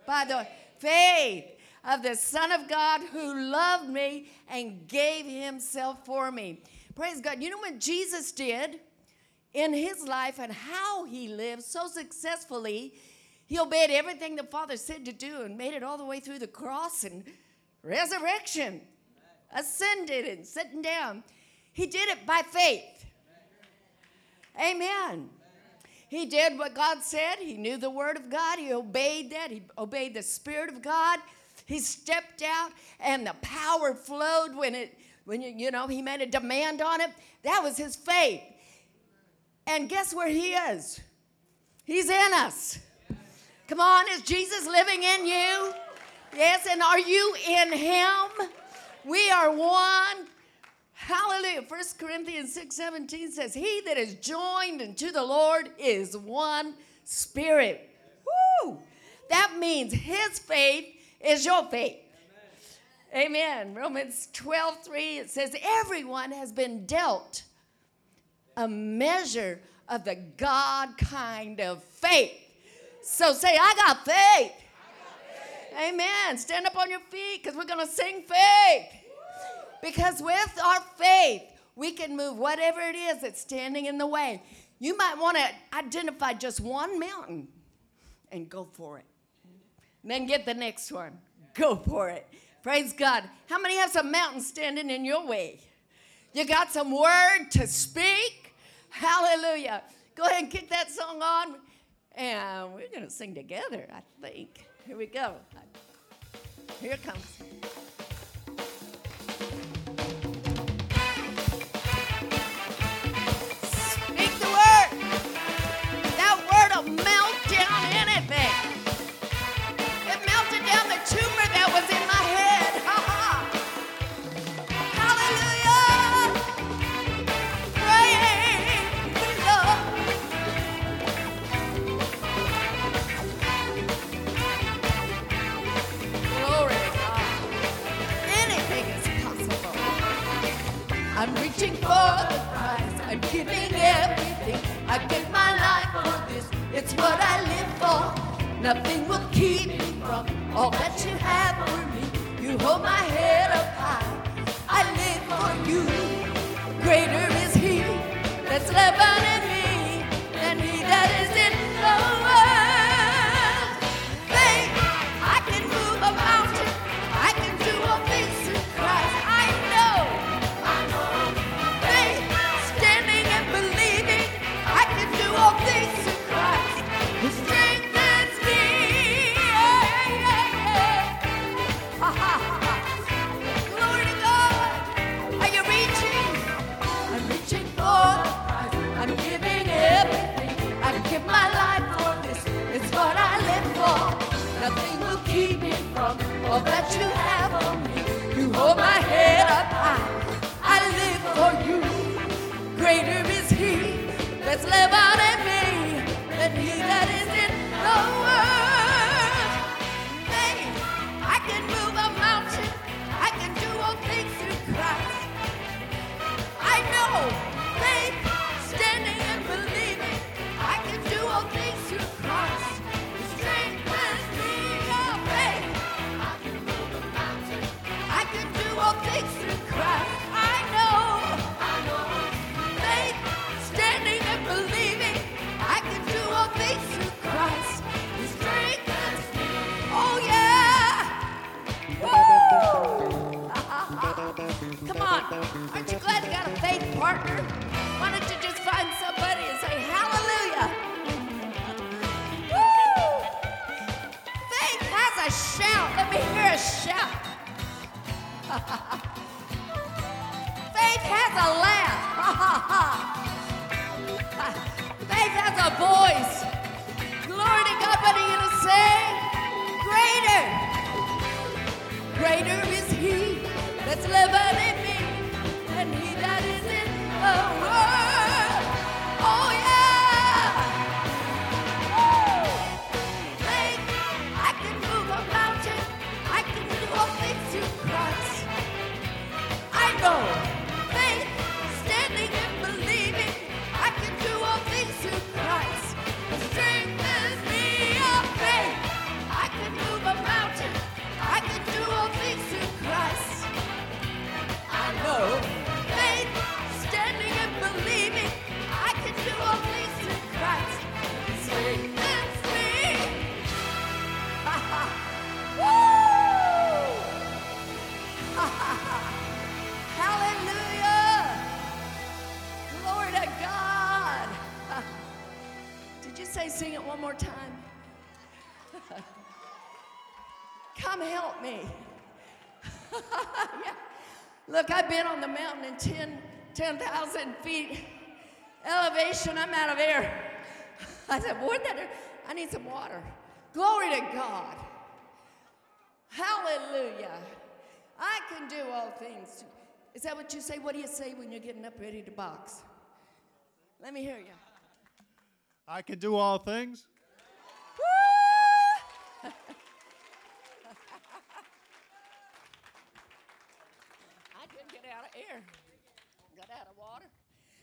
By the faith of the Son of God who loved me and gave himself for me. Praise God. You know what Jesus did in his life and how he lived so successfully? He obeyed everything the Father said to do and made it all the way through the cross and resurrection, ascended and sitting down. He did it by faith. Amen. He did what God said. He knew the Word of God. He obeyed that. He obeyed the Spirit of God. He stepped out, and the power flowed when it, when you, you know, he made a demand on it. That was his faith. And guess where He is? He's in us. Come on, is Jesus living in you? Yes, and are you in Him? We are one. Hallelujah. 1 Corinthians 6 17 says, He that is joined unto the Lord is one spirit. Woo! That means His faith is your faith. Amen. Romans 12, 3, it says, Everyone has been dealt a measure of the God kind of faith. So say, I got faith. I got faith. Amen. Stand up on your feet because we're going to sing faith. Because with our faith, we can move whatever it is that's standing in the way. You might want to identify just one mountain and go for it. And then get the next one. Go for it. Praise God. How many have some mountains standing in your way? You got some word to speak? Hallelujah. Go ahead and kick that song on. And we're going to sing together, I think. Here we go. Here it comes. Nothing will keep me from all that you have for me. You hold my head up high. I live for you. Greater is He that's living in me than He that is in the for you. Greater is He that's lived Aren't you glad you got a faith partner? Why don't you just find somebody and say hallelujah? Woo! Faith has a shout. Let me hear a shout. faith has a laugh. faith has a voice. Glory to God. Are you going to say? Greater. Greater is He that's living in world. say, sing it one more time? Come help me. yeah. Look, I've been on the mountain in 10, 10,000 feet elevation. I'm out of air. I said, boy, that, I need some water. Glory to God. Hallelujah. I can do all things. Is that what you say? What do you say when you're getting up ready to box? Let me hear you. I can do all things. I couldn't get out of air. Got out of water.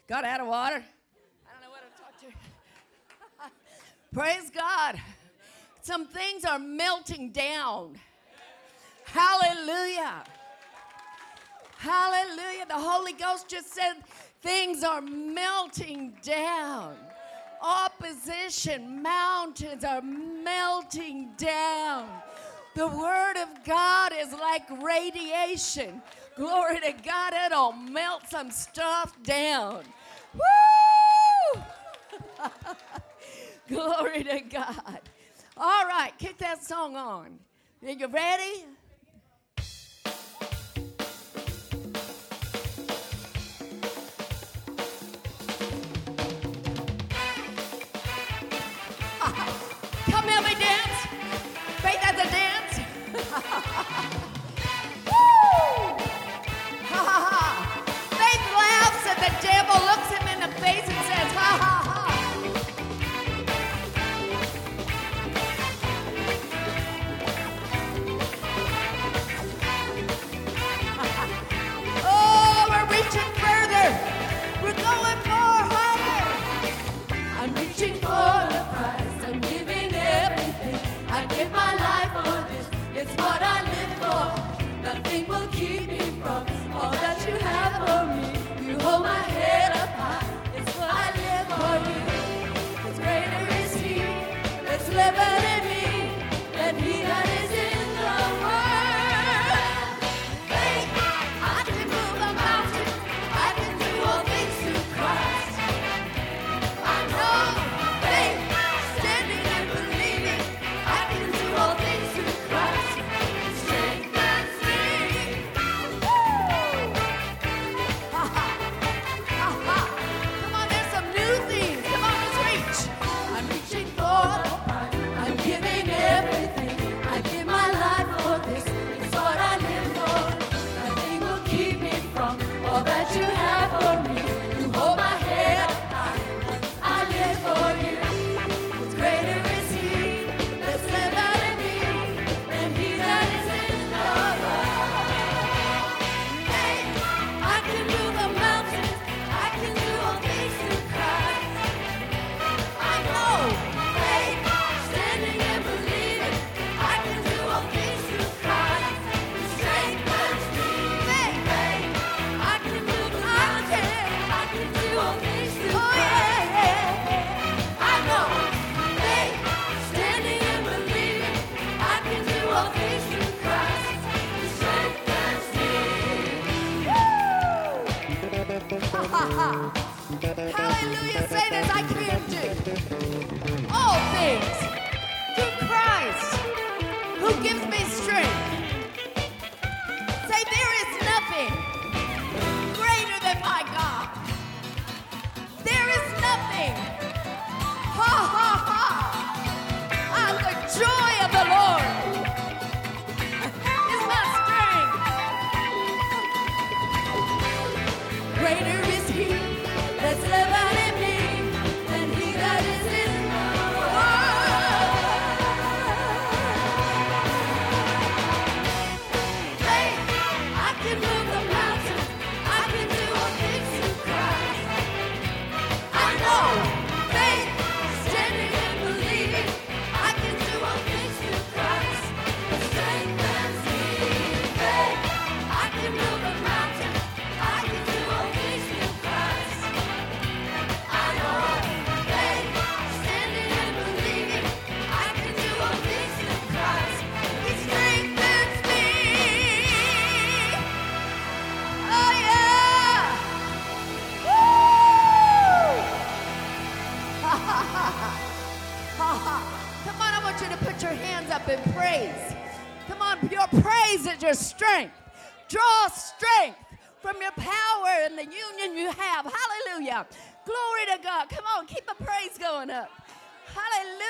Got out of water. I don't know what to talk to. Praise God. Some things are melting down. Hallelujah. Hallelujah. The Holy Ghost just said things are melting down opposition, mountains are melting down. The Word of God is like radiation. Glory to God, it'll melt some stuff down. Woo! Glory to God. All right, kick that song on. Are you ready? Hallelujah, say this, I can do all things through Christ who gives me strength.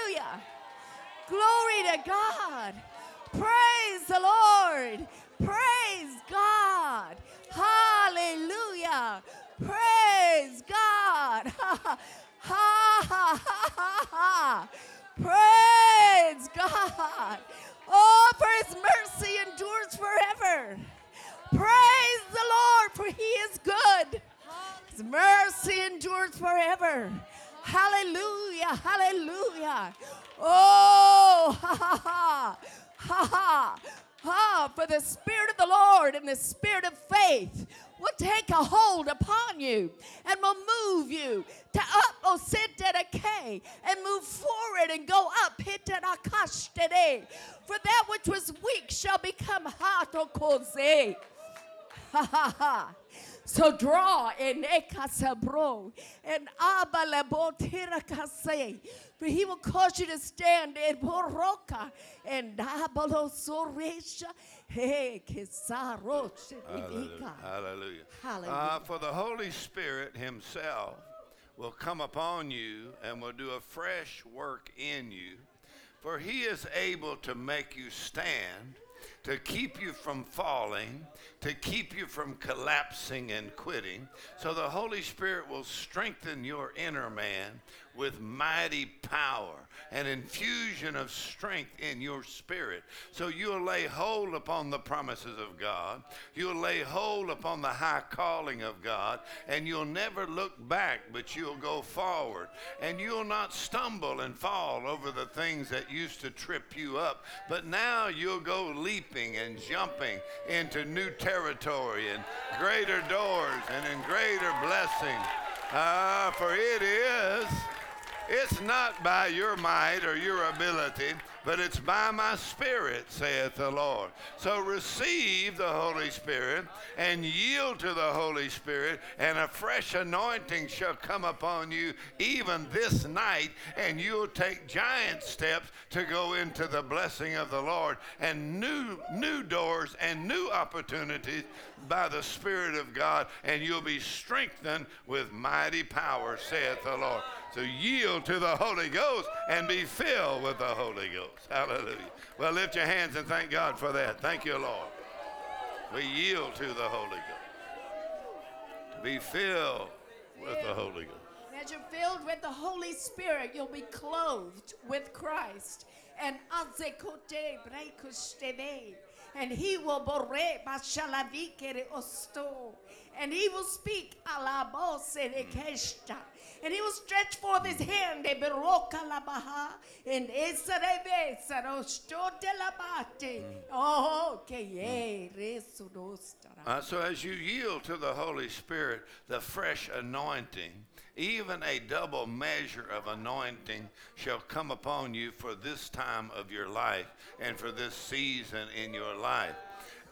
Hallelujah. Glory to God. Praise the Lord. Praise God. Hallelujah. Praise God. Ha ha ha ha ha. Praise God. Oh, for his mercy endures forever. Praise the Lord, for he is good. His mercy endures forever. Hallelujah, hallelujah. Oh, ha ha ha, ha ha, ha, for the Spirit of the Lord and the Spirit of faith will take a hold upon you and will move you to up o oh, K and move forward and go up hit at Akash today. for that which was weak shall become hot o oh, ha ha ha so draw in ekasabro and abalabotira kase. For he will cause you to stand in boroka and abalo soresha. Hey, Hallelujah. Hallelujah. Hallelujah. Uh, for the Holy Spirit himself will come upon you and will do a fresh work in you. For he is able to make you stand to keep you from falling, to keep you from collapsing and quitting. So the Holy Spirit will strengthen your inner man with mighty power, an infusion of strength in your spirit. So you'll lay hold upon the promises of God, you'll lay hold upon the high calling of God, and you'll never look back, but you'll go forward. And you'll not stumble and fall over the things that used to trip you up, but now you'll go leaping and jumping into new territory and greater doors and in greater blessing. Ah, for it is it's not by your might or your ability, but it's by my Spirit, saith the Lord. So receive the Holy Spirit and yield to the Holy Spirit, and a fresh anointing shall come upon you even this night, and you'll take giant steps to go into the blessing of the Lord and new new doors and new opportunities by the Spirit of God, and you'll be strengthened with mighty power, saith the Lord. So yield to the Holy Ghost and be filled with the Holy Ghost. Hallelujah. Well, lift your hands and thank God for that. Thank you, Lord. We yield to the Holy Ghost. To be filled with the Holy Ghost. As you're filled with the Holy Spirit, you'll be clothed with Christ. And and he will osto and he will speak a la voz de mm. keshta and he will stretch forth his hand. And uh, so as you yield to the holy spirit the fresh anointing even a double measure of anointing shall come upon you for this time of your life and for this season in your life.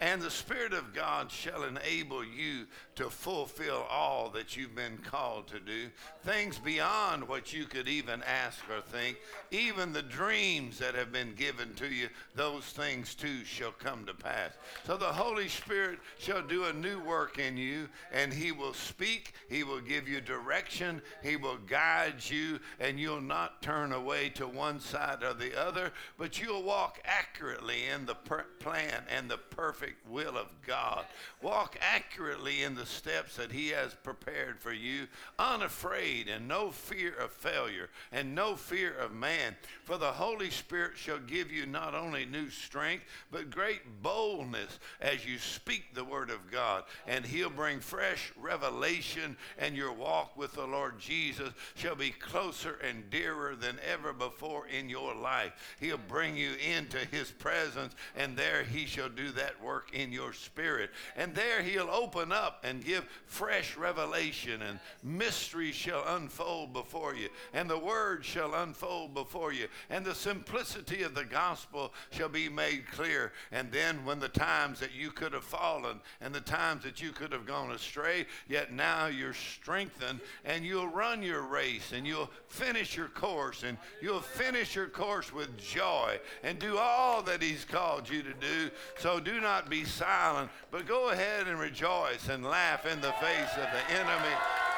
And the Spirit of God shall enable you to fulfill all that you've been called to do, things beyond what you could even ask or think. Even the dreams that have been given to you, those things too shall come to pass. So the Holy Spirit shall do a new work in you, and He will speak, He will give you direction, He will guide you, and you'll not turn away to one side or the other, but you'll walk accurately in the per- plan and the perfect will of God. Walk accurately in the the steps that He has prepared for you, unafraid and no fear of failure and no fear of man. For the Holy Spirit shall give you not only new strength, but great boldness as you speak the Word of God. And He'll bring fresh revelation, and your walk with the Lord Jesus shall be closer and dearer than ever before in your life. He'll bring you into His presence, and there He shall do that work in your spirit. And there He'll open up and and give fresh revelation, and mysteries shall unfold before you, and the word shall unfold before you, and the simplicity of the gospel shall be made clear. And then, when the times that you could have fallen and the times that you could have gone astray, yet now you're strengthened, and you'll run your race, and you'll finish your course, and you'll finish your course with joy, and do all that He's called you to do. So do not be silent, but go ahead and rejoice and laugh in the face of the enemy.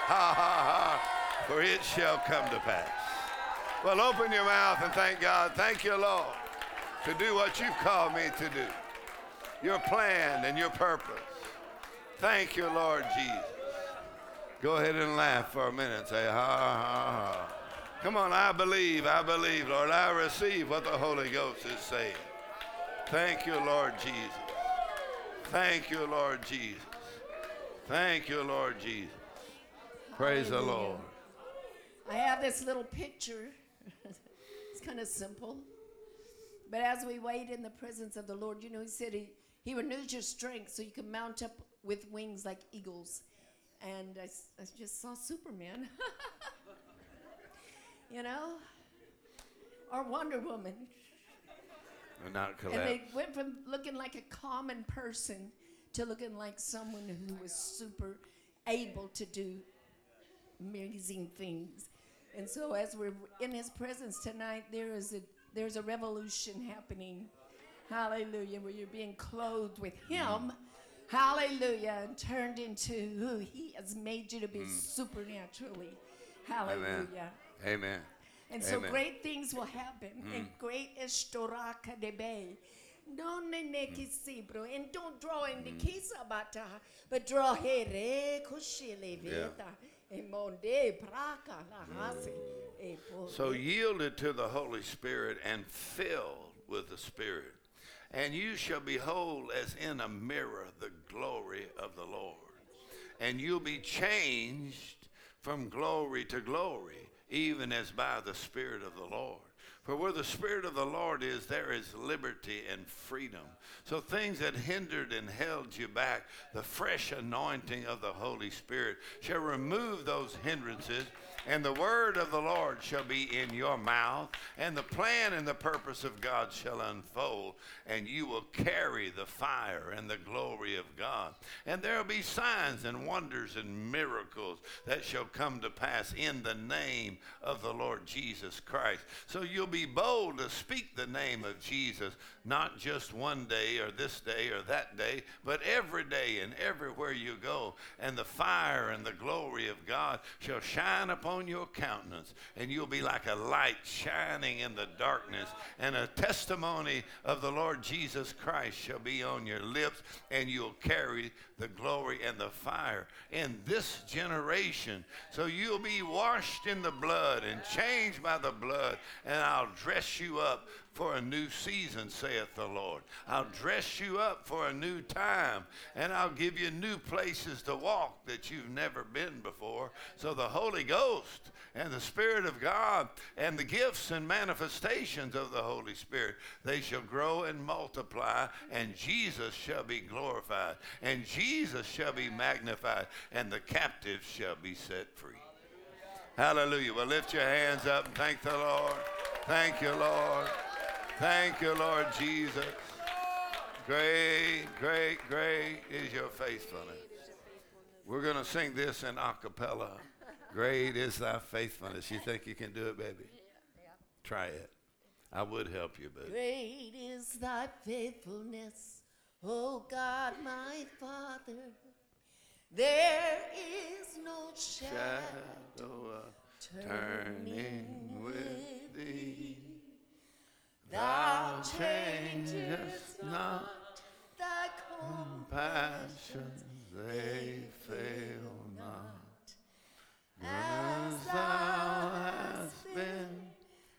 Ha ha ha. for it shall come to pass. Well, open your mouth and thank God. Thank you, Lord, to do what you've called me to do. Your plan and your purpose. Thank you, Lord Jesus. Go ahead and laugh for a minute. Say, ha, ha, ha. Come on, I believe, I believe, Lord. I receive what the Holy Ghost is saying. Thank you, Lord Jesus. Thank you, Lord Jesus. Thank you, Lord Jesus. Praise the Lord. I have this little picture. it's kind of simple. But as we wait in the presence of the Lord, you know, He said He, he renews your strength so you can mount up with wings like eagles. And I, I just saw Superman. you know? Or Wonder Woman. Not And they went from looking like a common person to looking like someone who was super able to do amazing things. And so as we're in his presence tonight, there is a there's a revolution happening. Hallelujah. Where you're being clothed with him. Mm. Hallelujah. And turned into who he has made you to be mm. supernaturally. Hallelujah. Amen. Amen. And so Amen. great things will happen. Mm. And great is Storaka de Bay. Don't neki mm. sibro and don't draw in the mm. kisa bata, but draw here kushile veta. Emonde praka la hasi. E po- So yielded to the Holy Spirit and filled with the Spirit. And you shall behold as in a mirror the glory of the Lord. And you'll be changed from glory to glory, even as by the Spirit of the Lord. For where the Spirit of the Lord is, there is liberty and freedom. So things that hindered and held you back, the fresh anointing of the Holy Spirit shall remove those hindrances and the word of the Lord shall be in your mouth, and the plan and the purpose of God shall unfold, and you will carry the fire and the glory of God. And there will be signs and wonders and miracles that shall come to pass in the name of the Lord Jesus Christ. So you'll be bold to speak the name of Jesus, not just one day or this day or that day, but every day and everywhere you go. And the fire and the glory of God shall shine upon your countenance, and you'll be like a light shining in the darkness. And a testimony of the Lord Jesus Christ shall be on your lips, and you'll carry the glory and the fire in this generation. So you'll be washed in the blood and changed by the blood, and I'll dress you up for a new season, saith the Lord. I'll dress you up for a new time, and I'll give you new places to walk that you've never been before. So the Holy Ghost and the Spirit of God and the gifts and manifestations of the Holy Spirit, they shall grow and multiply, and Jesus shall be glorified, and Jesus shall be magnified, and the captives shall be set free. Hallelujah. Well, lift your hands up and thank the Lord. Thank you, Lord. Thank you, Lord Jesus. Great, great, great is your faithfulness. We're going to sing this in a cappella. Great is thy faithfulness. You think you can do it, baby? Try it. I would help you, but Great is thy faithfulness, O God my Father. There is no shadow shadow of turning turning with thee. Thou changest not thy Passions, they fail not. As thou hast been,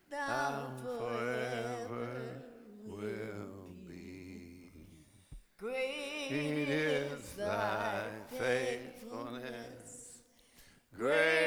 thou forever will be. Great is thy faithfulness. Great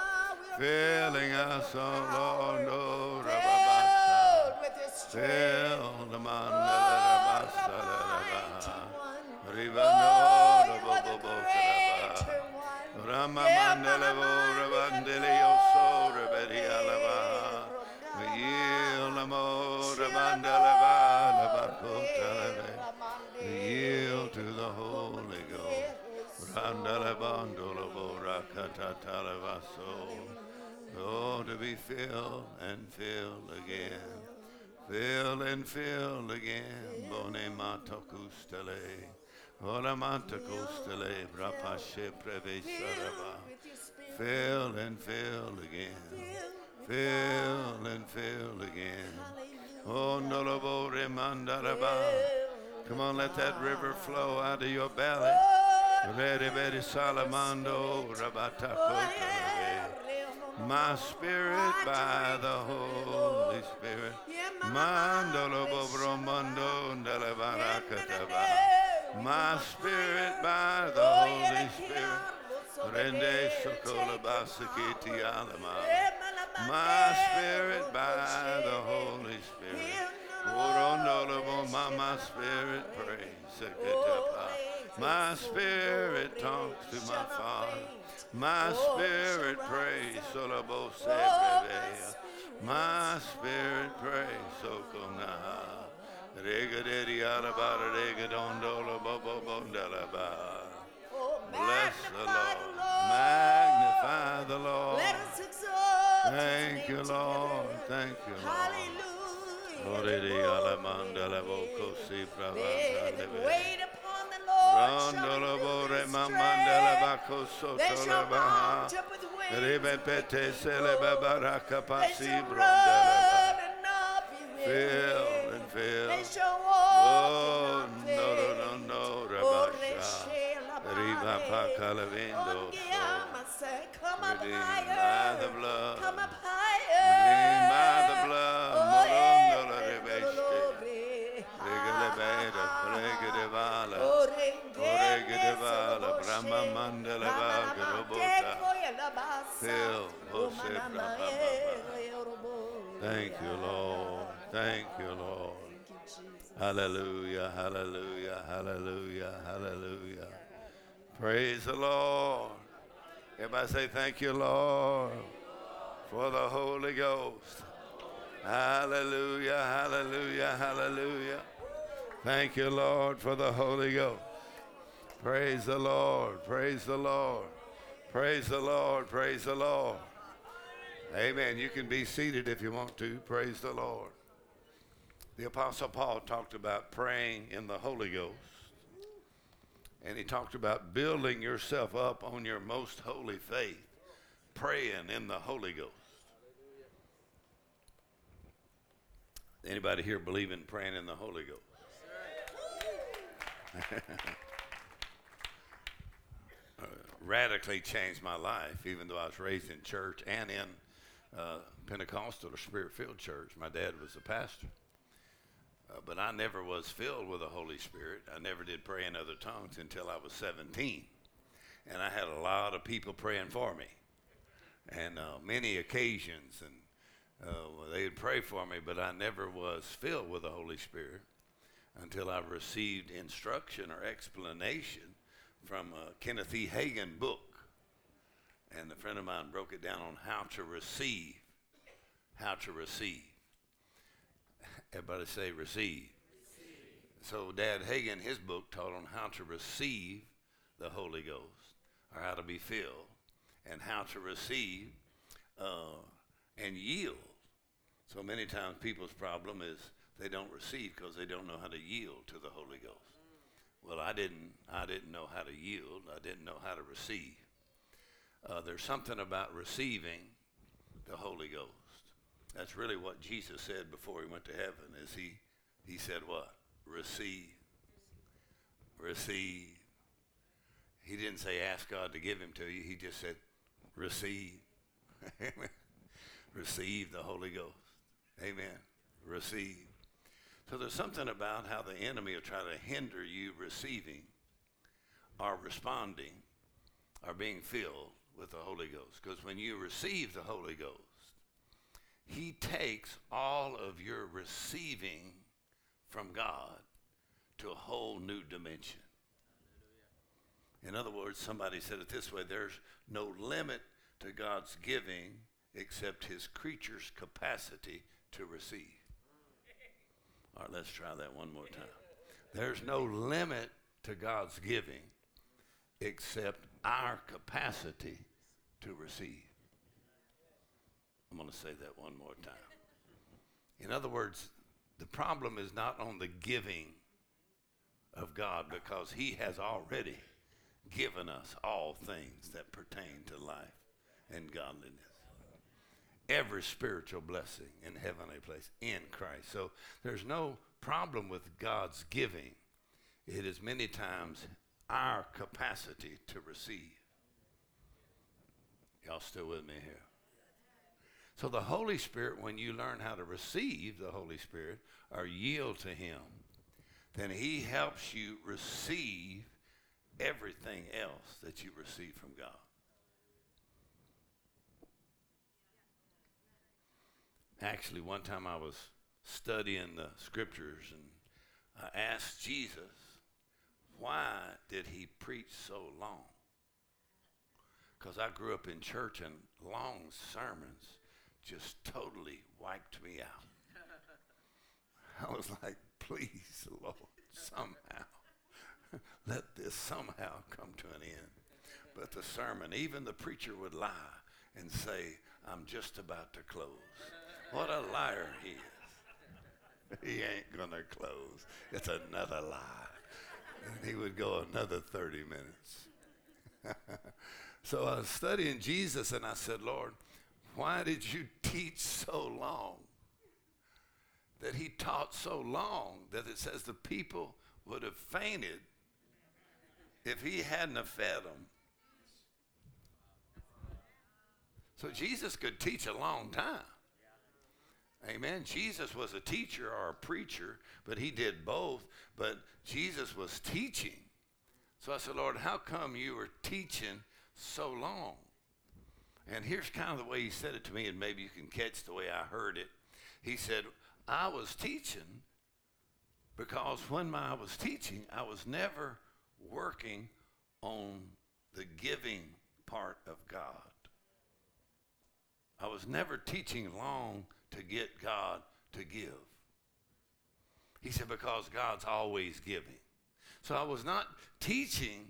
Filling us, oh Lord, oh rababasa. Fill the mandala rabasa Rivano robobo kalaba. Oh, to be filled and filled again. Fill and fill again. Bone matokustele. Ora matokustele. Brapashe prevesaraba. Fill and fill again. Fill and fill again. Oh, nolobo remandaraba. Come on, let that river flow out of your belly. Ready, ready, salamando. My spirit by the Holy Spirit. My spirit by the Holy Spirit. Rende sokola alama. My spirit by the Holy Spirit. Orondolobo, my spirit prays. My spirit talks to my Father. My spirit prays. Solobo sebrebea. My spirit prays. Sokona. Regaderi alabara regadondolo bobo bondalaba. Bless the Lord. Magnify the Lord. Let us exalt Thank you, Lord. Thank you, Lord. Hallelujah. Wait upon the Lord shall Rondolo bore renew their mamanda la strength. bako soto They shall mount up with wings Rebe as pete eagles. sele babaraka They shall run and not be Fill and fill. They shall walk and oh, not no, no, no, no, Rabasha. Reshela Riva Bade. pa calavindo oh, so. Giama say, Come up higher. the blood. Come up higher. mandala ba robota. Thank you, Lord. Thank you, Lord. Hallelujah, hallelujah, hallelujah, hallelujah. Praise the Lord. Everybody say, Thank you, Lord, for the Holy Ghost. Hallelujah, hallelujah, hallelujah. Thank you, Lord, for the Holy Ghost. Praise the Lord, praise the Lord, praise the Lord, praise the Lord. Amen. You can be seated if you want to. Praise the Lord. The Apostle Paul talked about praying in the Holy Ghost. And he talked about building yourself up on your most holy faith, praying in the Holy Ghost. Anybody here believe in praying in the Holy Ghost? radically changed my life, even though I was raised in church and in uh, Pentecostal or Spirit filled church. My dad was a pastor. Uh, but I never was filled with the Holy Spirit. I never did pray in other tongues until I was 17. And I had a lot of people praying for me. And uh, many occasions, and uh, they'd pray for me, but I never was filled with the Holy Spirit until I received instruction or explanation from a Kenneth E. Hagin book. And a friend of mine broke it down on how to receive. How to receive. Everybody say receive. receive. So Dad Hagin, his book, taught on how to receive the Holy Ghost, or how to be filled, and how to receive uh, and yield. So many times people's problem is they don't receive because they don't know how to yield to the Holy Ghost. Well, I didn't. I didn't know how to yield. I didn't know how to receive. Uh, there's something about receiving the Holy Ghost. That's really what Jesus said before he went to heaven. Is he? He said what? Receive. Receive. He didn't say ask God to give him to you. He just said receive. receive the Holy Ghost. Amen. Receive. So there's something about how the enemy will try to hinder you receiving or responding or being filled with the Holy Ghost. Because when you receive the Holy Ghost, He takes all of your receiving from God to a whole new dimension. In other words, somebody said it this way there's no limit to God's giving except his creature's capacity to receive. All right, let's try that one more time. There's no limit to God's giving except our capacity to receive. I'm going to say that one more time. In other words, the problem is not on the giving of God because He has already given us all things that pertain to life and godliness every spiritual blessing in heavenly place in Christ. So there's no problem with God's giving. It is many times our capacity to receive. Y'all still with me here? So the Holy Spirit, when you learn how to receive the Holy Spirit or yield to Him, then He helps you receive everything else that you receive from God. Actually, one time I was studying the scriptures and I asked Jesus, why did he preach so long? Because I grew up in church and long sermons just totally wiped me out. I was like, please, Lord, somehow, let this somehow come to an end. But the sermon, even the preacher would lie and say, I'm just about to close. What a liar he is. He ain't going to close. It's another lie. And he would go another 30 minutes. so I was studying Jesus and I said, Lord, why did you teach so long? That he taught so long that it says the people would have fainted if he hadn't have fed them. So Jesus could teach a long time. Amen. Jesus was a teacher or a preacher, but he did both. But Jesus was teaching. So I said, Lord, how come you were teaching so long? And here's kind of the way he said it to me, and maybe you can catch the way I heard it. He said, I was teaching because when I was teaching, I was never working on the giving part of God. I was never teaching long to get God to give. He said, because God's always giving. So I was not teaching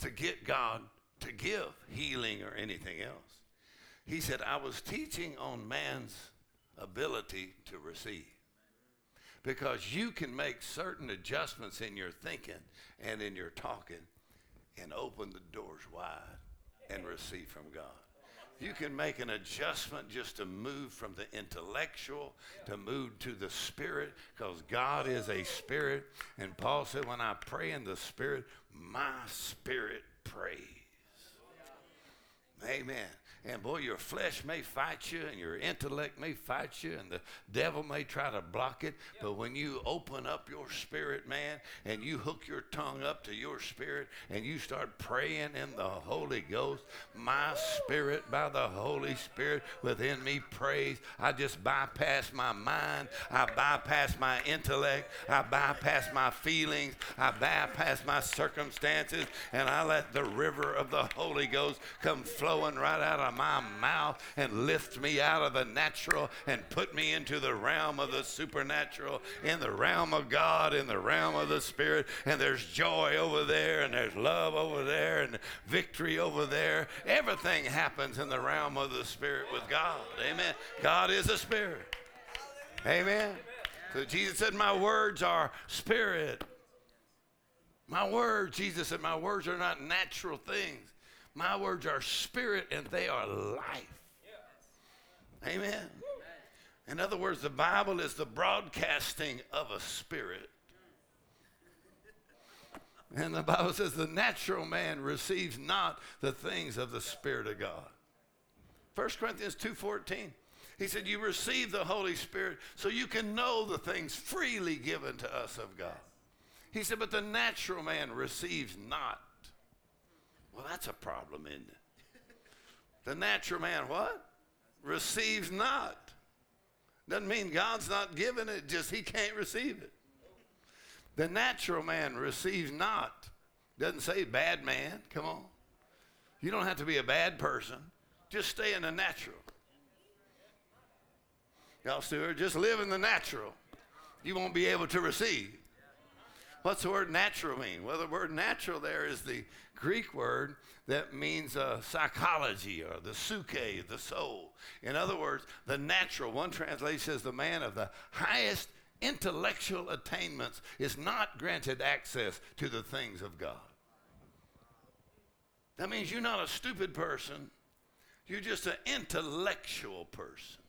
to get God to give healing or anything else. He said, I was teaching on man's ability to receive. Because you can make certain adjustments in your thinking and in your talking and open the doors wide and receive from God. You can make an adjustment just to move from the intellectual to move to the spirit because God is a spirit. And Paul said, When I pray in the spirit, my spirit prays. Amen. And boy, your flesh may fight you and your intellect may fight you and the devil may try to block it. But when you open up your spirit, man, and you hook your tongue up to your spirit and you start praying in the Holy Ghost, my spirit by the Holy Spirit within me prays. I just bypass my mind. I bypass my intellect. I bypass my feelings. I bypass my circumstances and I let the river of the Holy Ghost come flowing right out of my mouth and lift me out of the natural and put me into the realm of the supernatural, in the realm of God, in the realm of the Spirit. And there's joy over there, and there's love over there, and victory over there. Everything happens in the realm of the Spirit with God. Amen. God is a Spirit. Amen. So Jesus said, My words are spirit. My words, Jesus said, my words are not natural things. My words are spirit and they are life. Amen. In other words, the Bible is the broadcasting of a spirit. And the Bible says the natural man receives not the things of the Spirit of God. 1 Corinthians 2:14. He said, You receive the Holy Spirit so you can know the things freely given to us of God. He said, But the natural man receives not well, that's a problem, isn't it? The natural man, what? Receives not. Doesn't mean God's not giving it, just he can't receive it. The natural man receives not. Doesn't say bad man. Come on. You don't have to be a bad person. Just stay in the natural. Y'all, Stewart, just live in the natural. You won't be able to receive. What's the word natural mean? Well, the word natural there is the Greek word that means uh, psychology or the psyche, the soul. In other words, the natural, one translation says the man of the highest intellectual attainments is not granted access to the things of God. That means you're not a stupid person, you're just an intellectual person.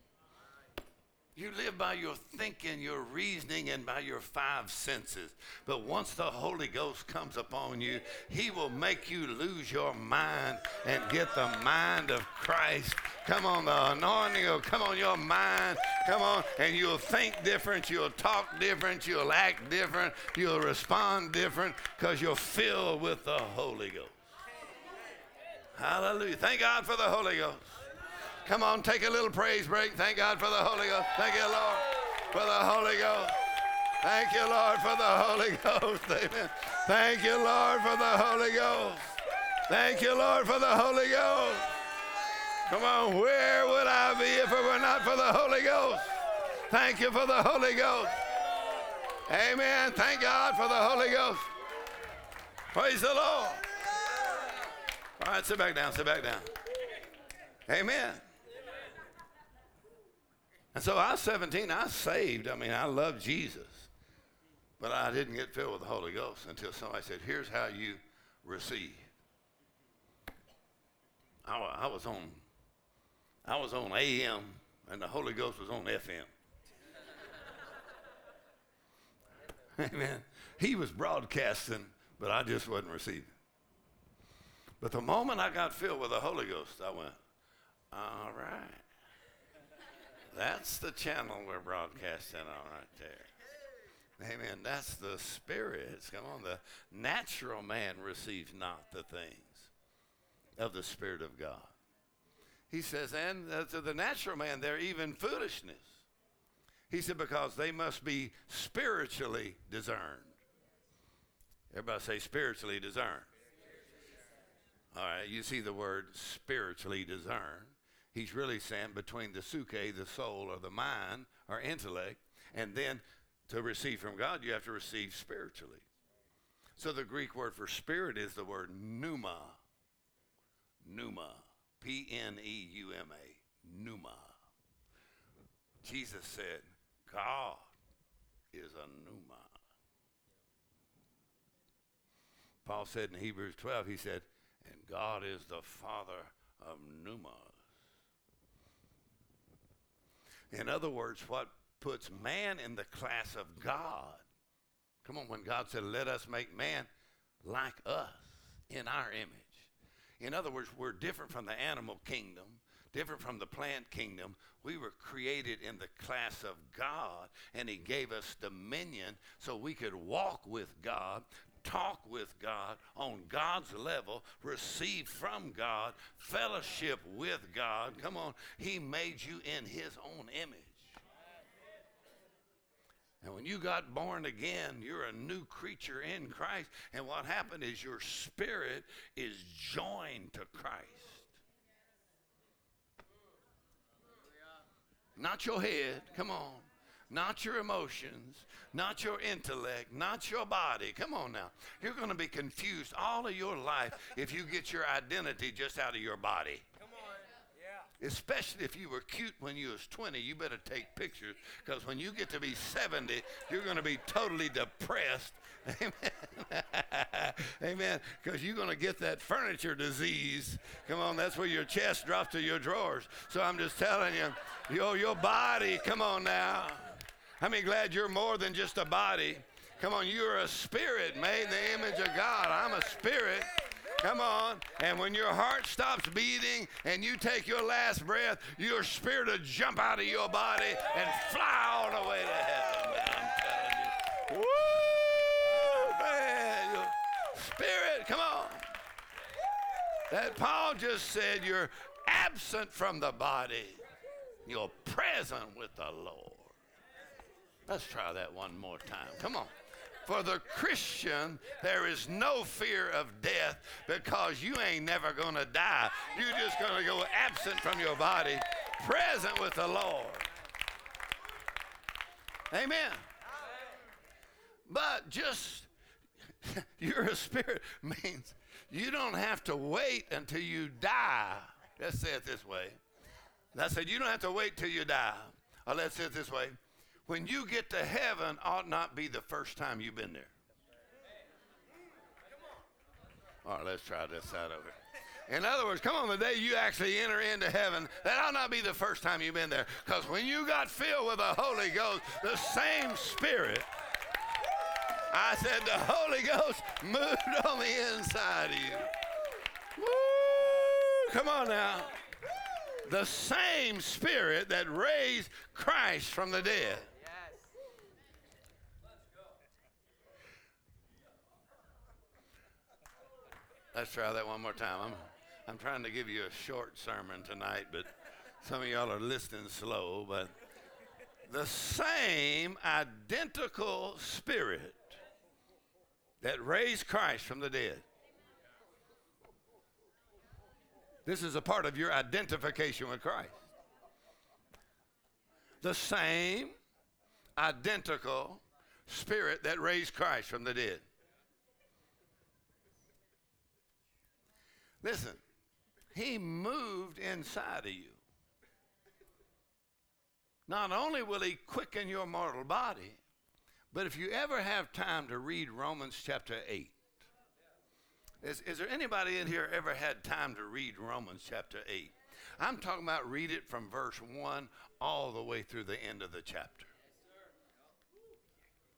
You live by your thinking, your reasoning, and by your five senses. But once the Holy Ghost comes upon you, He will make you lose your mind and get the mind of Christ. Come on, the anointing will come on your mind. Come on, and you'll think different, you'll talk different, you'll act different, you'll respond different because you're filled with the Holy Ghost. Hallelujah. Thank God for the Holy Ghost. Come on, take a little praise break. Thank God for the Holy Ghost. Thank you, Lord, for the Holy Ghost. Thank you, Lord, for the Holy Ghost. Amen. Thank you, Lord, for the Holy Ghost. Thank you, Lord, for the Holy Ghost. Come on, where would I be if it were not for the Holy Ghost? Thank you for the Holy Ghost. Amen. Thank God for the Holy Ghost. Praise the Lord. All right, sit back down, sit back down. Amen. And so I was 17, I saved. I mean, I loved Jesus. But I didn't get filled with the Holy Ghost until somebody said, here's how you receive. I, I was on I was on AM and the Holy Ghost was on FM. Amen. He was broadcasting, but I just wasn't receiving. But the moment I got filled with the Holy Ghost, I went, all right. That's the channel we're broadcasting on right there. Amen. That's the spirit. Come on. The natural man receives not the things of the Spirit of God. he says, and uh, to the natural man, they're even foolishness. He said, because they must be spiritually discerned. Everybody say spiritually discerned. All right, you see the word spiritually discern. He's really saying between the psuche, the soul or the mind or intellect, and then to receive from God, you have to receive spiritually. So the Greek word for spirit is the word pneuma. Pneuma. P N E U M A. Pneuma. Jesus said, God is a pneuma. Paul said in Hebrews 12, he said, and God is the father of pneumas. In other words, what puts man in the class of God. Come on, when God said, let us make man like us in our image. In other words, we're different from the animal kingdom, different from the plant kingdom. We were created in the class of God, and He gave us dominion so we could walk with God, talk with God on God's level, receive from God, fellowship with God. Come on, He made you in His own image. And when you got born again, you're a new creature in Christ. And what happened is your spirit is joined to Christ. Not your head. Come on not your emotions, not your intellect, not your body. Come on now. You're going to be confused all of your life if you get your identity just out of your body. Come on. Yeah. Especially if you were cute when you was 20, you better take pictures because when you get to be 70, you're going to be totally depressed. Amen. Amen. Because you're going to get that furniture disease. Come on, that's where your chest drops to your drawers. So I'm just telling you, your, your body, come on now. How many glad you're more than just a body? Come on, you're a spirit made in the image of God. I'm a spirit. Come on. And when your heart stops beating and you take your last breath, your spirit will jump out of your body and fly all the way to heaven. I'm telling you. Woo, man. Your spirit, come on. That Paul just said you're absent from the body. You're present with the Lord. Let's try that one more time. Come on. For the Christian, there is no fear of death because you ain't never going to die. You're just going to go absent from your body, present with the Lord. Amen. But just you're a spirit means you don't have to wait until you die. Let's say it this way. I said, you don't have to wait till you die. Or let's say it this way when you get to heaven ought not be the first time you've been there. All right, let's try this side over. In other words, come on, the day you actually enter into heaven, that ought not be the first time you've been there. Because when you got filled with the Holy Ghost, the same Spirit, I said the Holy Ghost moved on the inside of you. Woo! Come on now the same spirit that raised Christ from the dead. Let's try that one more time. I'm, I'm trying to give you a short sermon tonight, but some of y'all are listening slow. But the same identical spirit that raised Christ from the dead. This is a part of your identification with Christ. The same identical spirit that raised Christ from the dead. Listen, he moved inside of you. Not only will he quicken your mortal body, but if you ever have time to read Romans chapter 8, is, is there anybody in here ever had time to read Romans chapter 8? I'm talking about read it from verse 1 all the way through the end of the chapter.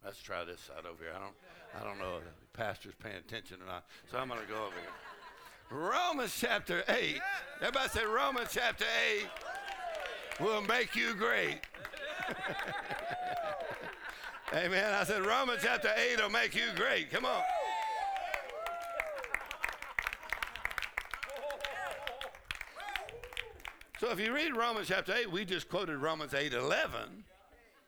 Let's try this side over here. I don't, I don't know if the pastor's paying attention or not, so I'm going to go over here. Romans chapter 8. Everybody say Romans chapter 8 will make you great. Amen. I said Romans chapter 8 will make you great. Come on. So if you read Romans chapter 8, we just quoted Romans 8 11.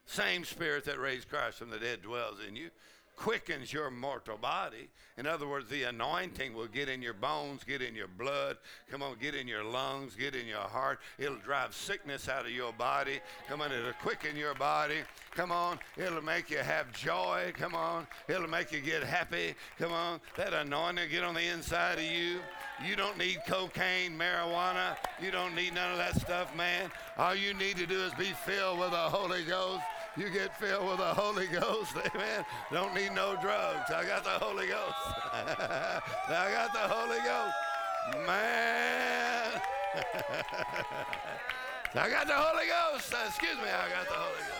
Same spirit that raised Christ from the dead dwells in you quickens your mortal body. In other words, the anointing will get in your bones, get in your blood, come on, get in your lungs, get in your heart. It'll drive sickness out of your body. Come on, it'll quicken your body. Come on, it'll make you have joy. Come on, it'll make you get happy. Come on, that anointing get on the inside of you. You don't need cocaine, marijuana. You don't need none of that stuff, man. All you need to do is be filled with the Holy Ghost. You get filled with the Holy Ghost, amen. Don't need no drugs. I got the Holy Ghost. I got the Holy Ghost. Man. I got the Holy Ghost. Excuse me, I got the Holy Ghost.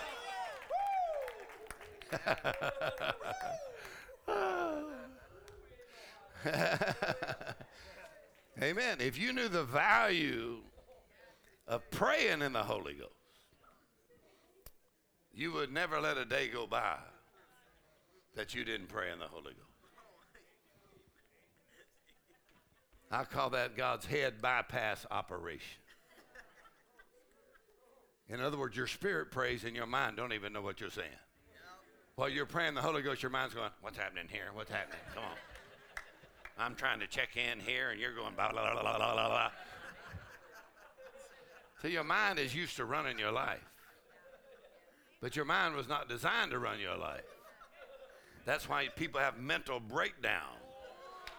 Amen. If you knew the value of praying in the Holy Ghost, you would never let a day go by that you didn't pray in the Holy Ghost. I call that God's head bypass operation. In other words, your spirit prays and your mind don't even know what you're saying. While you're praying the Holy Ghost, your mind's going, What's happening here? What's happening? Come on. I'm trying to check in here and you're going blah, blah, blah, blah, blah, blah. So your mind is used to running your life. But your mind was not designed to run your life. That's why people have mental breakdown.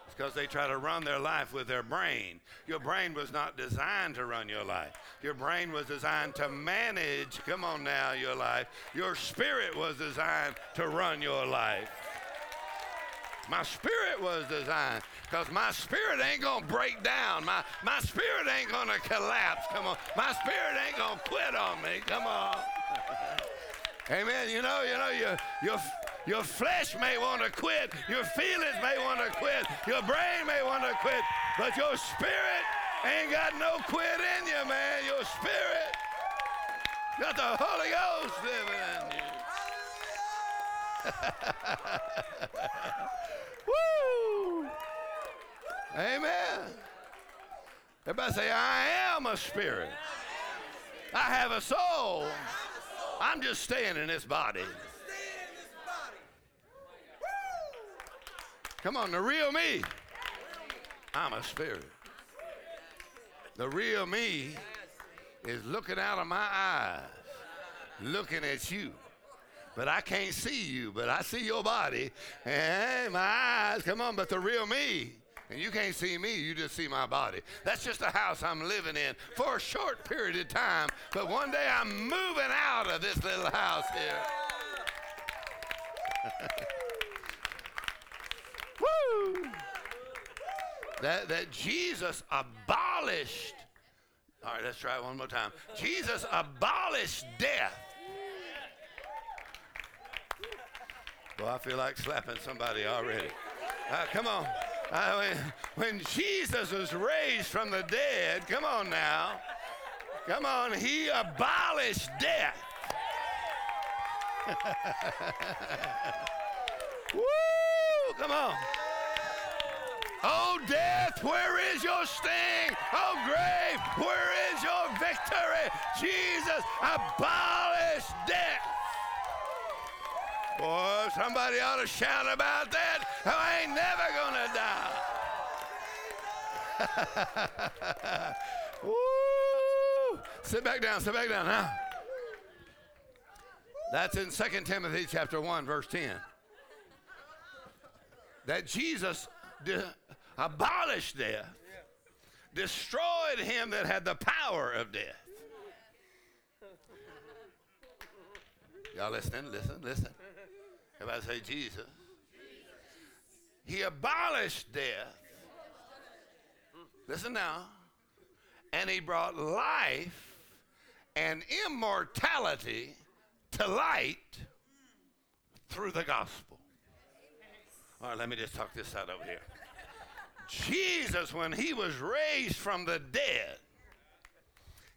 It's because they try to run their life with their brain. Your brain was not designed to run your life. Your brain was designed to manage, come on now, your life. Your spirit was designed to run your life. My spirit was designed because my spirit ain't going to break down. My, my spirit ain't going to collapse. Come on. My spirit ain't going to quit on me. Come on. Amen. You know, you know, your, your, your flesh may want to quit. Your feelings may want to quit. Your brain may want to quit. But your spirit ain't got no quit in you, man. Your spirit got the Holy Ghost living in you. Woo! Amen. Everybody say, I am a spirit. I have a soul. I'm just staying in this body. Come on, the real me. I'm a spirit. The real me is looking out of my eyes, looking at you. But I can't see you, but I see your body. And my eyes, come on, but the real me and you can't see me, you just see my body. That's just a house I'm living in for a short period of time, but one day I'm moving out of this little house here. Woo! That, that Jesus abolished. All right, let's try it one more time. Jesus abolished death. Well, I feel like slapping somebody already. Come on. Uh, when, when Jesus was raised from the dead, come on now, come on, he abolished death. Woo! Come on. Oh, death, where is your sting? Oh, grave, where is your victory? Jesus abolished death. Boy, somebody ought to shout about that. I ain't never to die. Sit back down, sit back down now. That's in 2 Timothy chapter 1, verse 10. That Jesus de- abolished death, destroyed him that had the power of death. Y'all listening? Listen, listen. Everybody say Jesus. He abolished death. Listen now. And he brought life and immortality to light through the gospel. All right, let me just talk this out over here. Jesus, when he was raised from the dead,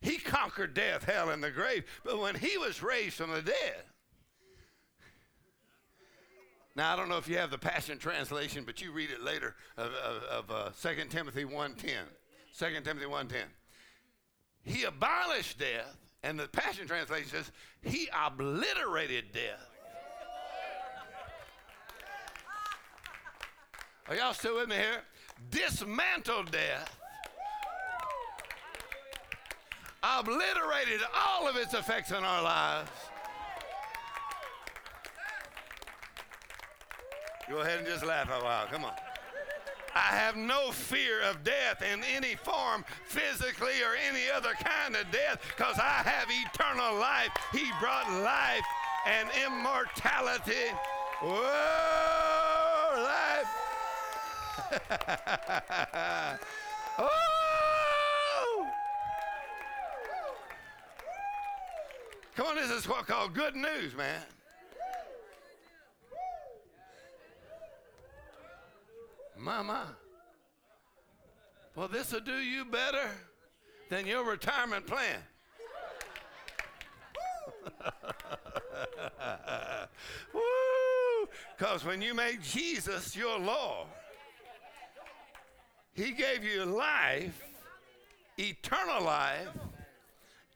he conquered death, hell, and the grave. But when he was raised from the dead, now, I don't know if you have the Passion Translation, but you read it later of, of, of uh, 2 Timothy 1.10. 2 Timothy 1.10. He abolished death, and the Passion Translation says, He obliterated death. Are y'all still with me here? Dismantled death. Obliterated all of its effects in our lives. Go ahead and just laugh a while. Come on. I have no fear of death in any form, physically or any other kind of death, because I have eternal life. He brought life and immortality. Whoa, life. oh! Come on, this is what's called good news, man. Mama. Well, this will do you better than your retirement plan. Woo! Because when you made Jesus your Lord, He gave you life, eternal life,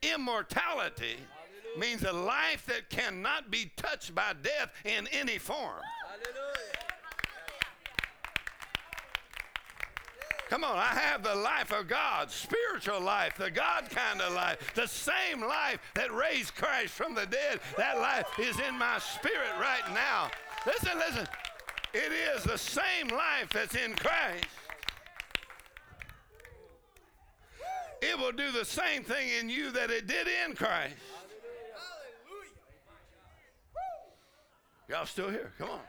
immortality, means a life that cannot be touched by death in any form. Come on, I have the life of God, spiritual life, the God kind of life, the same life that raised Christ from the dead. That life is in my spirit right now. Listen, listen. It is the same life that's in Christ. It will do the same thing in you that it did in Christ. Hallelujah. Y'all still here? Come on.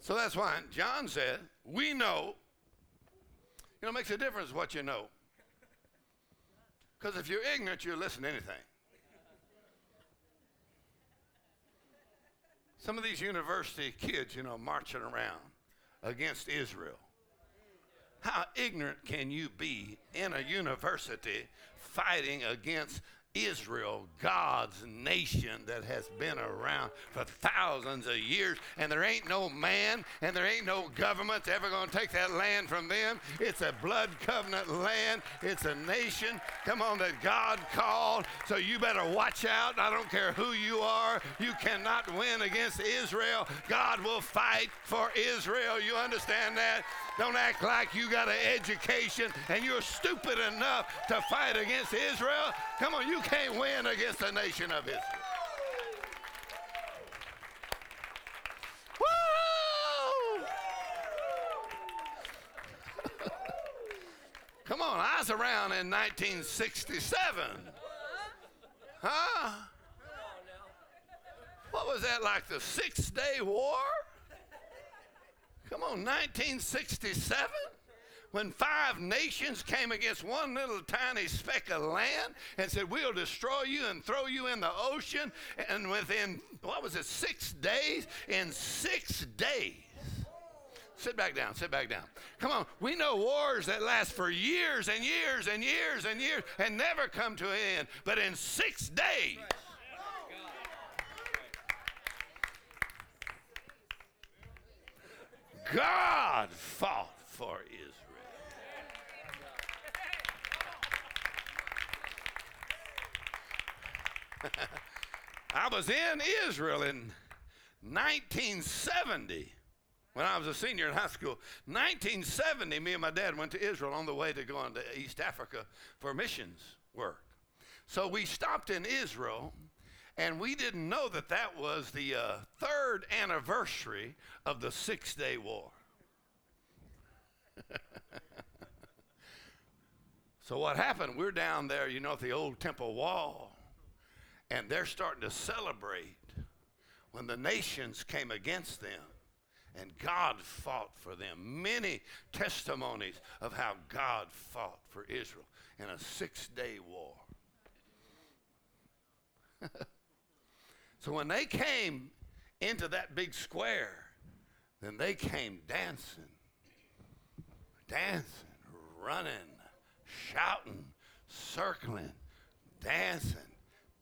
So that's why John said, we know. You know, it makes a difference what you know. Because if you're ignorant, you'll listen to anything. Some of these university kids, you know, marching around against Israel. How ignorant can you be in a university fighting against Israel, God's nation that has been around for thousands of years, and there ain't no man and there ain't no government ever going to take that land from them. It's a blood covenant land, it's a nation, come on, that God called. So you better watch out. I don't care who you are, you cannot win against Israel. God will fight for Israel. You understand that? Don't act like you got an education and you're stupid enough to fight against Israel. Come on, you can't win against the nation of Israel. Come on, I was around in 1967. Huh? What was that like, the Six Day War? Come on, 1967? When five nations came against one little tiny speck of land and said, We'll destroy you and throw you in the ocean. And within, what was it, six days? In six days. Sit back down, sit back down. Come on, we know wars that last for years and years and years and years and never come to an end. But in six days, God fought for Israel. I was in Israel in 1970 when I was a senior in high school. 1970, me and my dad went to Israel on the way to go into East Africa for missions work. So we stopped in Israel and we didn't know that that was the uh, third anniversary of the Six Day War. so, what happened? We're down there, you know, at the old temple wall, and they're starting to celebrate when the nations came against them. And God fought for them. Many testimonies of how God fought for Israel in a six day war. So when they came into that big square, then they came dancing, dancing, running, shouting, circling, dancing,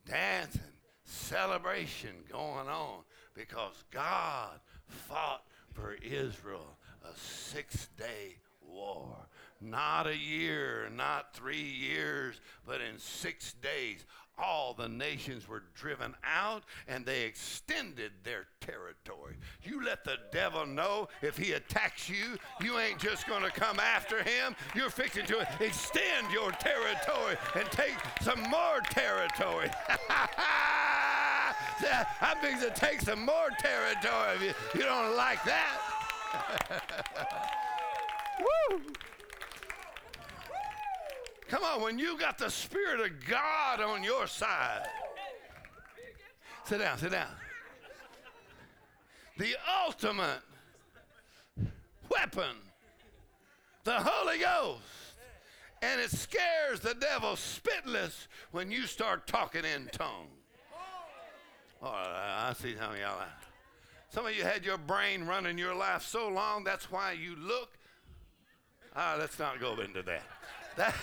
dancing, celebration going on because God fought for Israel a six day war. Not a year, not three years, but in six days, all the nations were driven out and they extended their territory. You let the devil know if he attacks you, you ain't just going to come after him. You're fixing to extend your territory and take some more territory. I'm fixing to take some more territory if you, you don't like that. Woo! Come on, when you got the Spirit of God on your side. Sit down, sit down. The ultimate weapon, the Holy Ghost. And it scares the devil spitless when you start talking in tongues. Oh, I see some of y'all. Some of you had your brain running your life so long, that's why you look. Ah, let's not go into that. That.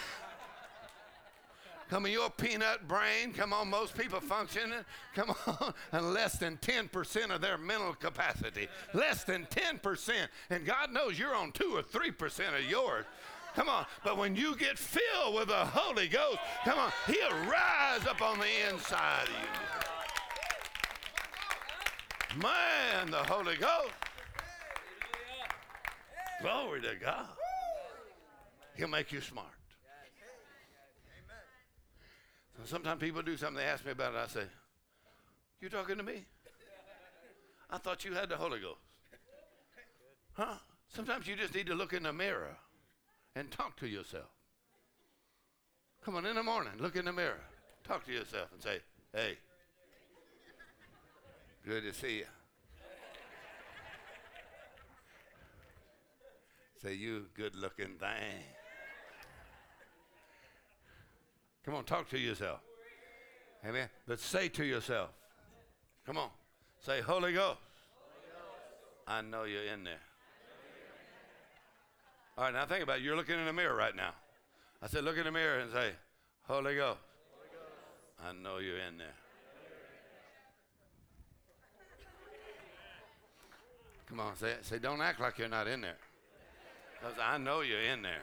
Come on, your peanut brain. Come on, most people functioning. Come on, and less than 10% of their mental capacity. Less than 10%. And God knows you're on 2 or 3% of yours. Come on. But when you get filled with the Holy Ghost, come on, He'll rise up on the inside of you. Man, the Holy Ghost. Glory to God. He'll make you smart. Sometimes people do something, they ask me about it, I say, You talking to me? I thought you had the Holy Ghost. Huh? Sometimes you just need to look in the mirror and talk to yourself. Come on, in the morning, look in the mirror, talk to yourself and say, Hey, good to see you. Say, You good looking thing. Come on, talk to yourself. Amen. But say to yourself, come on, say, Holy Ghost, I know you're in there. All right, now think about it. You're looking in the mirror right now. I said, look in the mirror and say, Holy Ghost, I know you're in there. Come on, say, say, don't act like you're not in there. Because I know you're in there.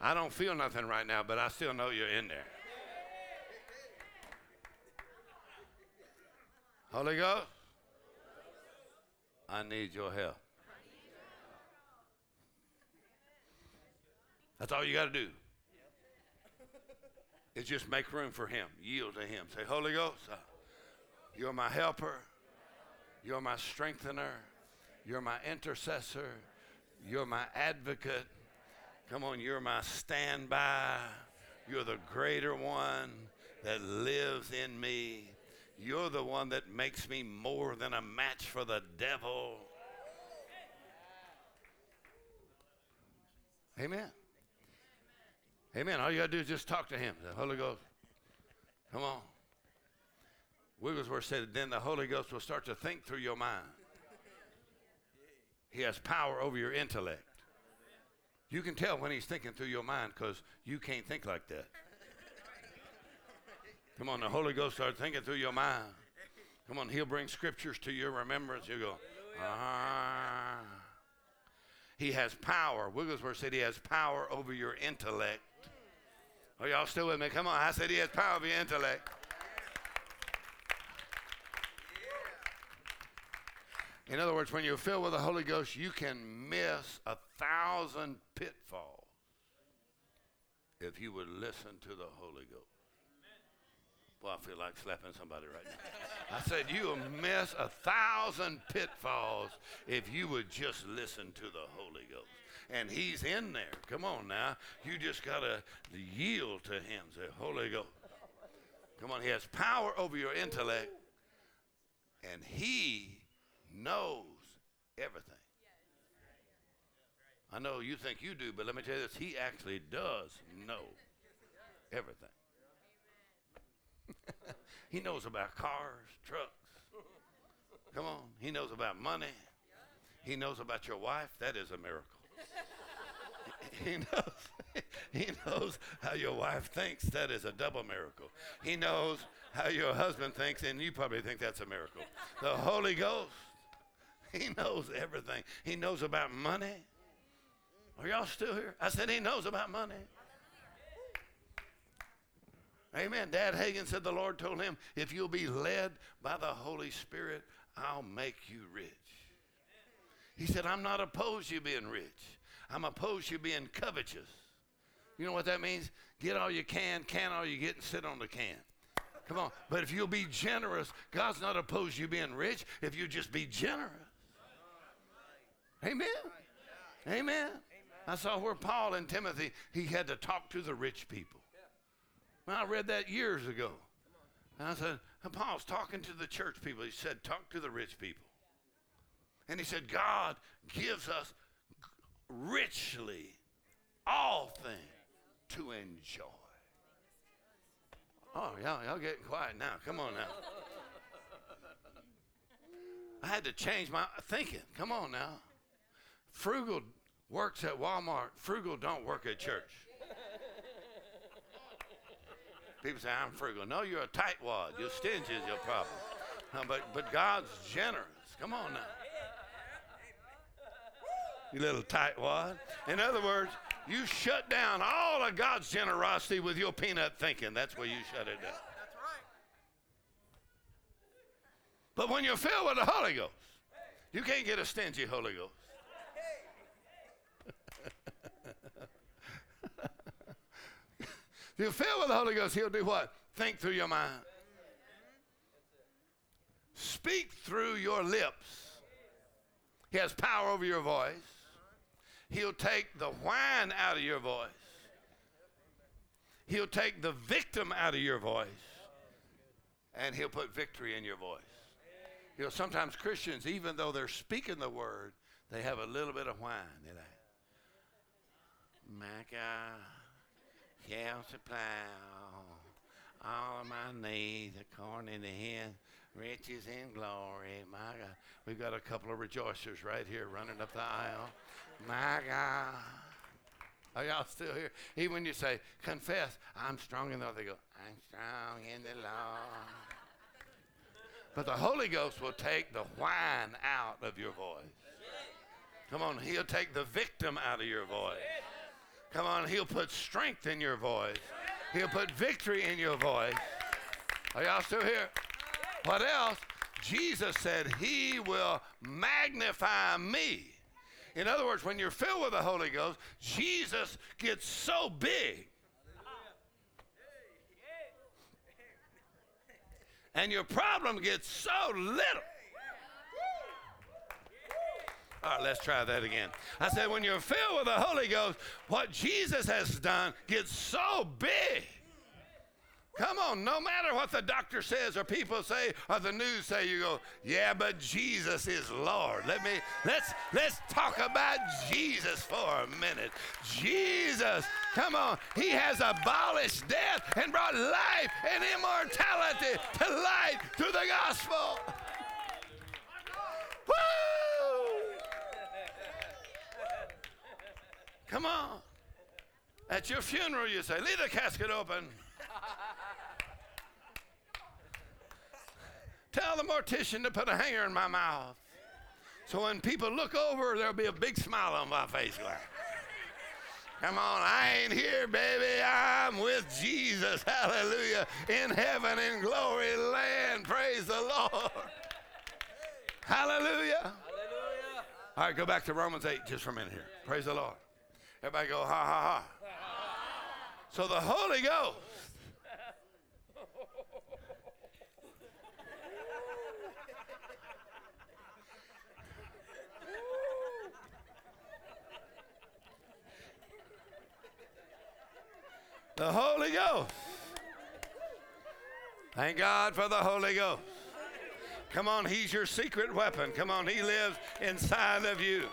I don't feel nothing right now, but I still know you're in there. Holy Ghost, I need your help. That's all you got to do. Is just make room for Him, yield to Him. Say, Holy Ghost, uh, you're my helper, you're my strengthener, you're my intercessor, you're my advocate. Come on, you're my standby. You're the greater one that lives in me. You're the one that makes me more than a match for the devil. Amen. Amen. All you got to do is just talk to him. The Holy Ghost. Come on. Wigglesworth said, then the Holy Ghost will start to think through your mind. He has power over your intellect. You can tell when he's thinking through your mind because you can't think like that. Come on, the Holy Ghost starts thinking through your mind. Come on, He'll bring scriptures to your remembrance. You go, ah. He has power. Wigglesworth said He has power over your intellect. Are y'all still with me? Come on, I said He has power over your intellect. In other words, when you're filled with the Holy Ghost, you can miss a thousand pitfalls if you would listen to the Holy Ghost. Well, I feel like slapping somebody right now. I said, You'll miss a thousand pitfalls if you would just listen to the Holy Ghost. And He's in there. Come on now. You just got to yield to Him. Say, Holy Ghost. Come on. He has power over your intellect, and He knows everything. I know you think you do, but let me tell you this He actually does know everything. He knows about cars, trucks. Come on. He knows about money. He knows about your wife. That is a miracle. he knows he knows how your wife thinks that is a double miracle he knows how your husband thinks and you probably think that's a miracle the holy ghost he knows everything he knows about money Are y'all still here? I said, He knows about money. Amen. Dad Hagin said the Lord told him, if you'll be led by the Holy Spirit, I'll make you rich. He said, I'm not opposed to you being rich. I'm opposed to you being covetous. You know what that means? Get all you can, can all you get, and sit on the can. Come on. But if you'll be generous, God's not opposed to you being rich if you just be generous. Amen. Amen. I saw where Paul and Timothy, he had to talk to the rich people. I read that years ago. And I said, Paul's talking to the church people. He said, talk to the rich people. And he said, God gives us richly all things to enjoy. Oh, y'all, y'all getting quiet now. Come on now. I had to change my thinking. Come on now. Frugal works at Walmart. Frugal don't work at church. People say, I'm frugal. No, you're a tightwad. You're stingy is your problem. No, but, but God's generous. Come on now. You little tightwad. In other words, you shut down all of God's generosity with your peanut thinking. That's where you shut it down. That's right. But when you're filled with the Holy Ghost, you can't get a stingy Holy Ghost. If you're filled with the Holy Ghost, He'll do what? Think through your mind. Speak through your lips. He has power over your voice. He'll take the whine out of your voice. He'll take the victim out of your voice. And he'll put victory in your voice. You know, sometimes Christians, even though they're speaking the word, they have a little bit of whine. They're like, my God shall supply all of my needs according to his riches and glory. My God. We've got a couple of rejoicers right here running up the aisle. My God. Are y'all still here? Even when you say, confess, I'm strong in the Lord, they go, I'm strong in the Lord. But the Holy Ghost will take the whine out of your voice. Come on, He'll take the victim out of your voice. Come on, He'll put strength in your voice. He'll put victory in your voice. Are y'all still here? What else? Jesus said, He will magnify me. In other words, when you're filled with the Holy Ghost, Jesus gets so big. And your problem gets so little. All right, let's try that again. I said, when you're filled with the Holy Ghost, what Jesus has done gets so big. Come on, no matter what the doctor says or people say or the news say, you go, yeah, but Jesus is Lord. Let me let's let's talk about Jesus for a minute. Jesus, come on, he has abolished death and brought life and immortality to light through the gospel. Woo! Come on. At your funeral, you say, leave the casket open. Tell the mortician to put a hanger in my mouth. So when people look over, there'll be a big smile on my face. Come on, I ain't here, baby. I'm with Jesus. Hallelujah. In heaven, in glory land. Praise the Lord. Hallelujah. Hallelujah. All right, go back to Romans 8 just for a minute here. Praise the Lord. Everybody go, ha, ha, ha. So the Holy Ghost The Holy Ghost. Thank God for the Holy Ghost. Come on, He's your secret weapon. Come on, He lives inside of you.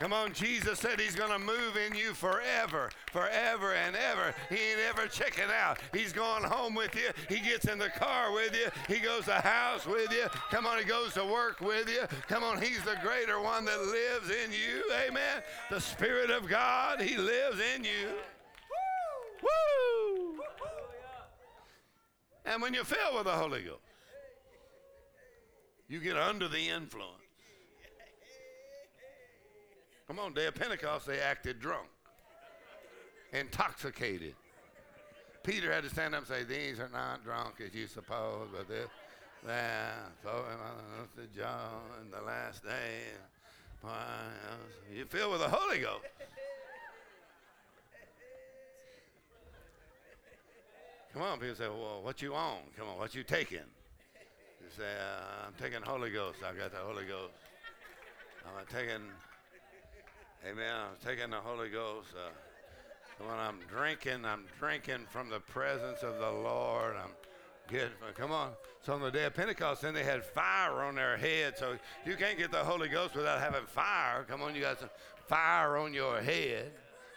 Come on, Jesus said He's going to move in you forever, forever and ever. He ain't ever checking out. He's going home with you. He gets in the car with you. He goes to house with you. Come on, He goes to work with you. Come on, He's the greater one that lives in you. Amen. The Spirit of God, He lives in you. Woo! And when you're filled with the Holy Ghost, you get under the influence Come on, day of Pentecost, they acted drunk, intoxicated. Peter had to stand up and say, These are not drunk as you suppose, but this, that, so the John in the last day. You filled with the Holy Ghost. Come on, people say, well, what you on? Come on, what you taking? You say, uh, I'm taking Holy Ghost. I got the Holy Ghost. I'm taking, amen, I'm taking the Holy Ghost. Uh, when I'm drinking, I'm drinking from the presence of the Lord. I'm getting, come on. So on the day of Pentecost, then they had fire on their head. So you can't get the Holy Ghost without having fire. Come on, you got some fire on your head.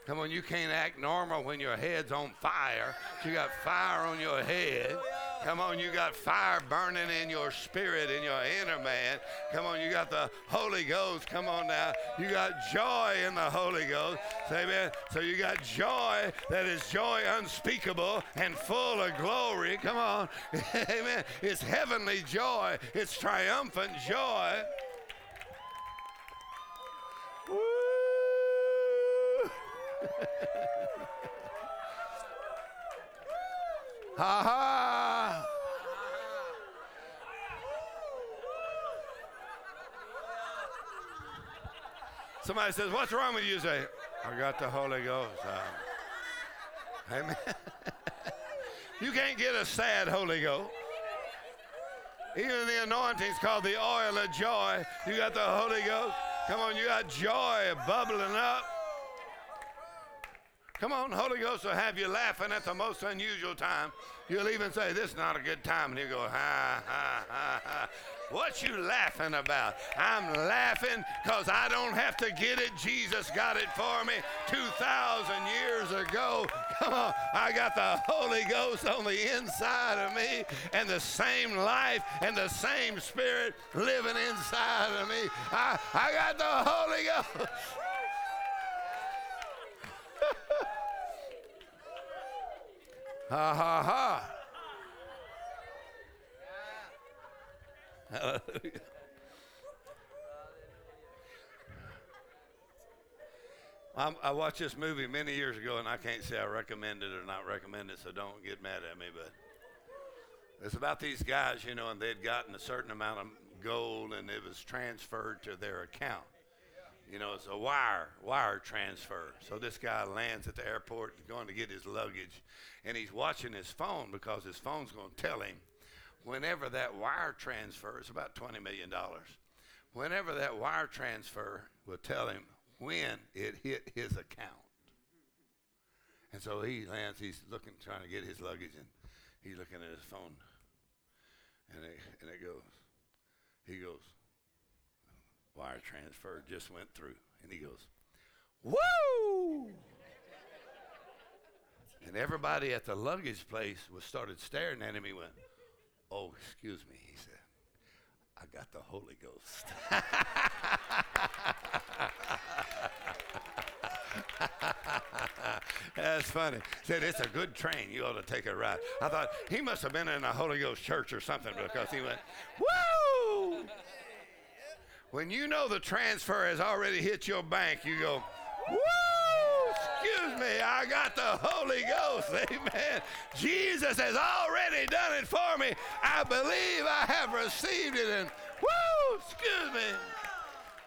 Come on, you can't act normal when your head's on fire. You got fire on your head. Come on, you got fire burning in your spirit, in your inner man. Come on, you got the Holy Ghost. Come on now. You got joy in the Holy Ghost. Amen. So you got joy that is joy unspeakable and full of glory. Come on. amen. It's heavenly joy, it's triumphant joy. Woo! ha ha. Somebody says, What's wrong with you? Say, I got the Holy Ghost. Uh, amen. you can't get a sad Holy Ghost. Even the anointing's called the oil of joy. You got the Holy Ghost. Come on, you got joy bubbling up. Come on, Holy Ghost will have you laughing at the most unusual time. You'll even say, This is not a good time. And you go, Ha, ha, ha, ha. What you laughing about? I'm laughing because I don't have to get it. Jesus got it for me 2,000 years ago. Come on. I got the Holy Ghost on the inside of me and the same life and the same spirit living inside of me. I, I got the Holy Ghost. Ha ha ha. I'm, i watched this movie many years ago, and I can't say I recommend it or not recommend it, so don't get mad at me. But it's about these guys, you know, and they'd gotten a certain amount of gold, and it was transferred to their account. You know, it's a wire wire transfer. So this guy lands at the airport, going to get his luggage, and he's watching his phone because his phone's going to tell him whenever that wire transfer is about $20 million. Whenever that wire transfer will tell him when it hit his account. And so he lands, he's looking, trying to get his luggage, and he's looking at his phone. And it, and it goes, he goes, wire transfer just went through. And he goes, woo! and everybody at the luggage place was started staring at him. He went, Oh, excuse me, he said. I got the Holy Ghost. That's funny. Said it's a good train. You ought to take a ride. I thought he must have been in a Holy Ghost church or something because he went, woo! When you know the transfer has already hit your bank, you go, woo! Excuse me, I got the Holy Ghost. Amen. Jesus has already done it for me. I believe I have received it. And whoo, excuse me.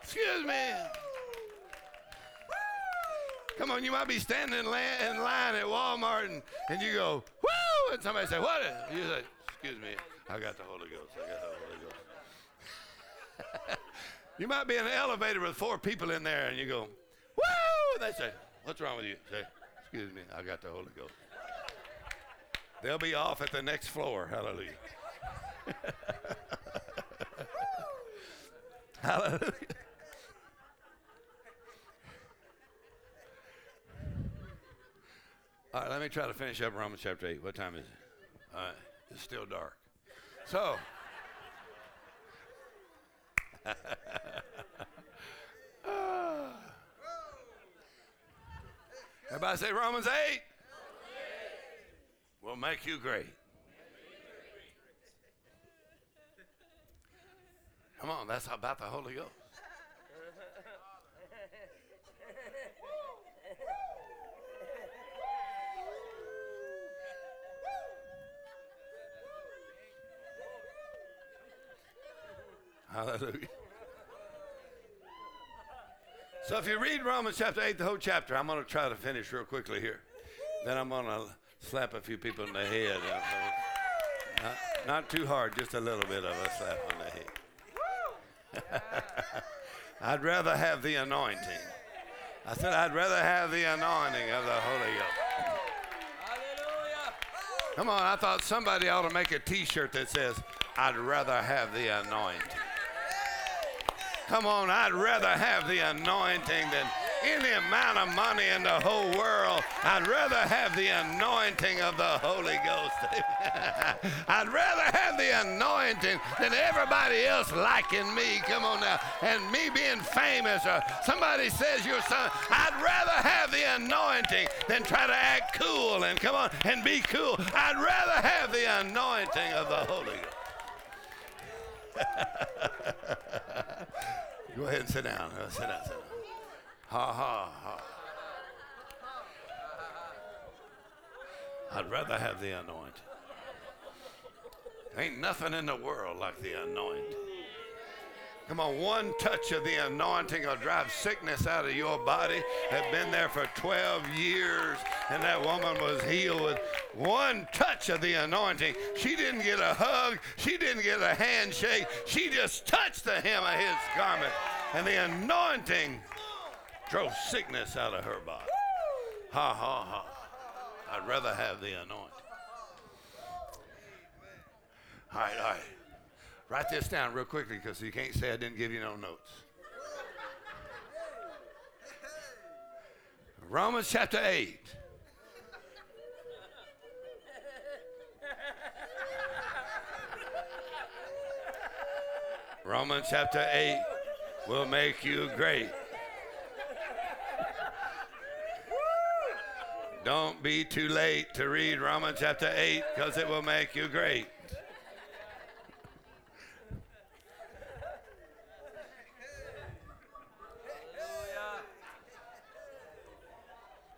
Excuse me. Come on, you might be standing in line at Walmart and, and you go, whoo, and somebody say, what? You say, excuse me, I got the Holy Ghost. I got the Holy Ghost. you might be in an elevator with four people in there and you go, and they say, What's wrong with you? Say, excuse me, I got the Holy Ghost. They'll be off at the next floor. Hallelujah. Hallelujah. All right, let me try to finish up Romans chapter 8. What time is it? All right, it's still dark. So, Everybody say Romans 8. Romans 8 will make you great. Come on, that's about the Holy Ghost. Hallelujah. So if you read Romans chapter 8, the whole chapter, I'm going to try to finish real quickly here. Then I'm going to slap a few people in the head. Not, not too hard, just a little bit of a slap on the head. I'd rather have the anointing. I said, I'd rather have the anointing of the Holy Ghost. Come on, I thought somebody ought to make a t shirt that says, I'd rather have the anointing. Come on, I'd rather have the anointing than any amount of money in the whole world. I'd rather have the anointing of the Holy Ghost. I'd rather have the anointing than everybody else liking me. Come on now. And me being famous or somebody says you're son. I'd rather have the anointing than try to act cool and come on and be cool. I'd rather have the anointing of the Holy Ghost. Go ahead and sit down. Uh, sit down, sit down. Ha ha ha. I'd rather have the anointing. Ain't nothing in the world like the anointing. Come on, one touch of the anointing will drive sickness out of your body. Have been there for 12 years, and that woman was healed with one touch of the anointing. She didn't get a hug, she didn't get a handshake, she just touched the hem of his garment, and the anointing drove sickness out of her body. Ha ha ha. I'd rather have the anointing. All right, all right. Write this down real quickly because you can't say I didn't give you no notes. Romans chapter 8. Romans chapter 8 will make you great. Don't be too late to read Romans chapter 8 because it will make you great.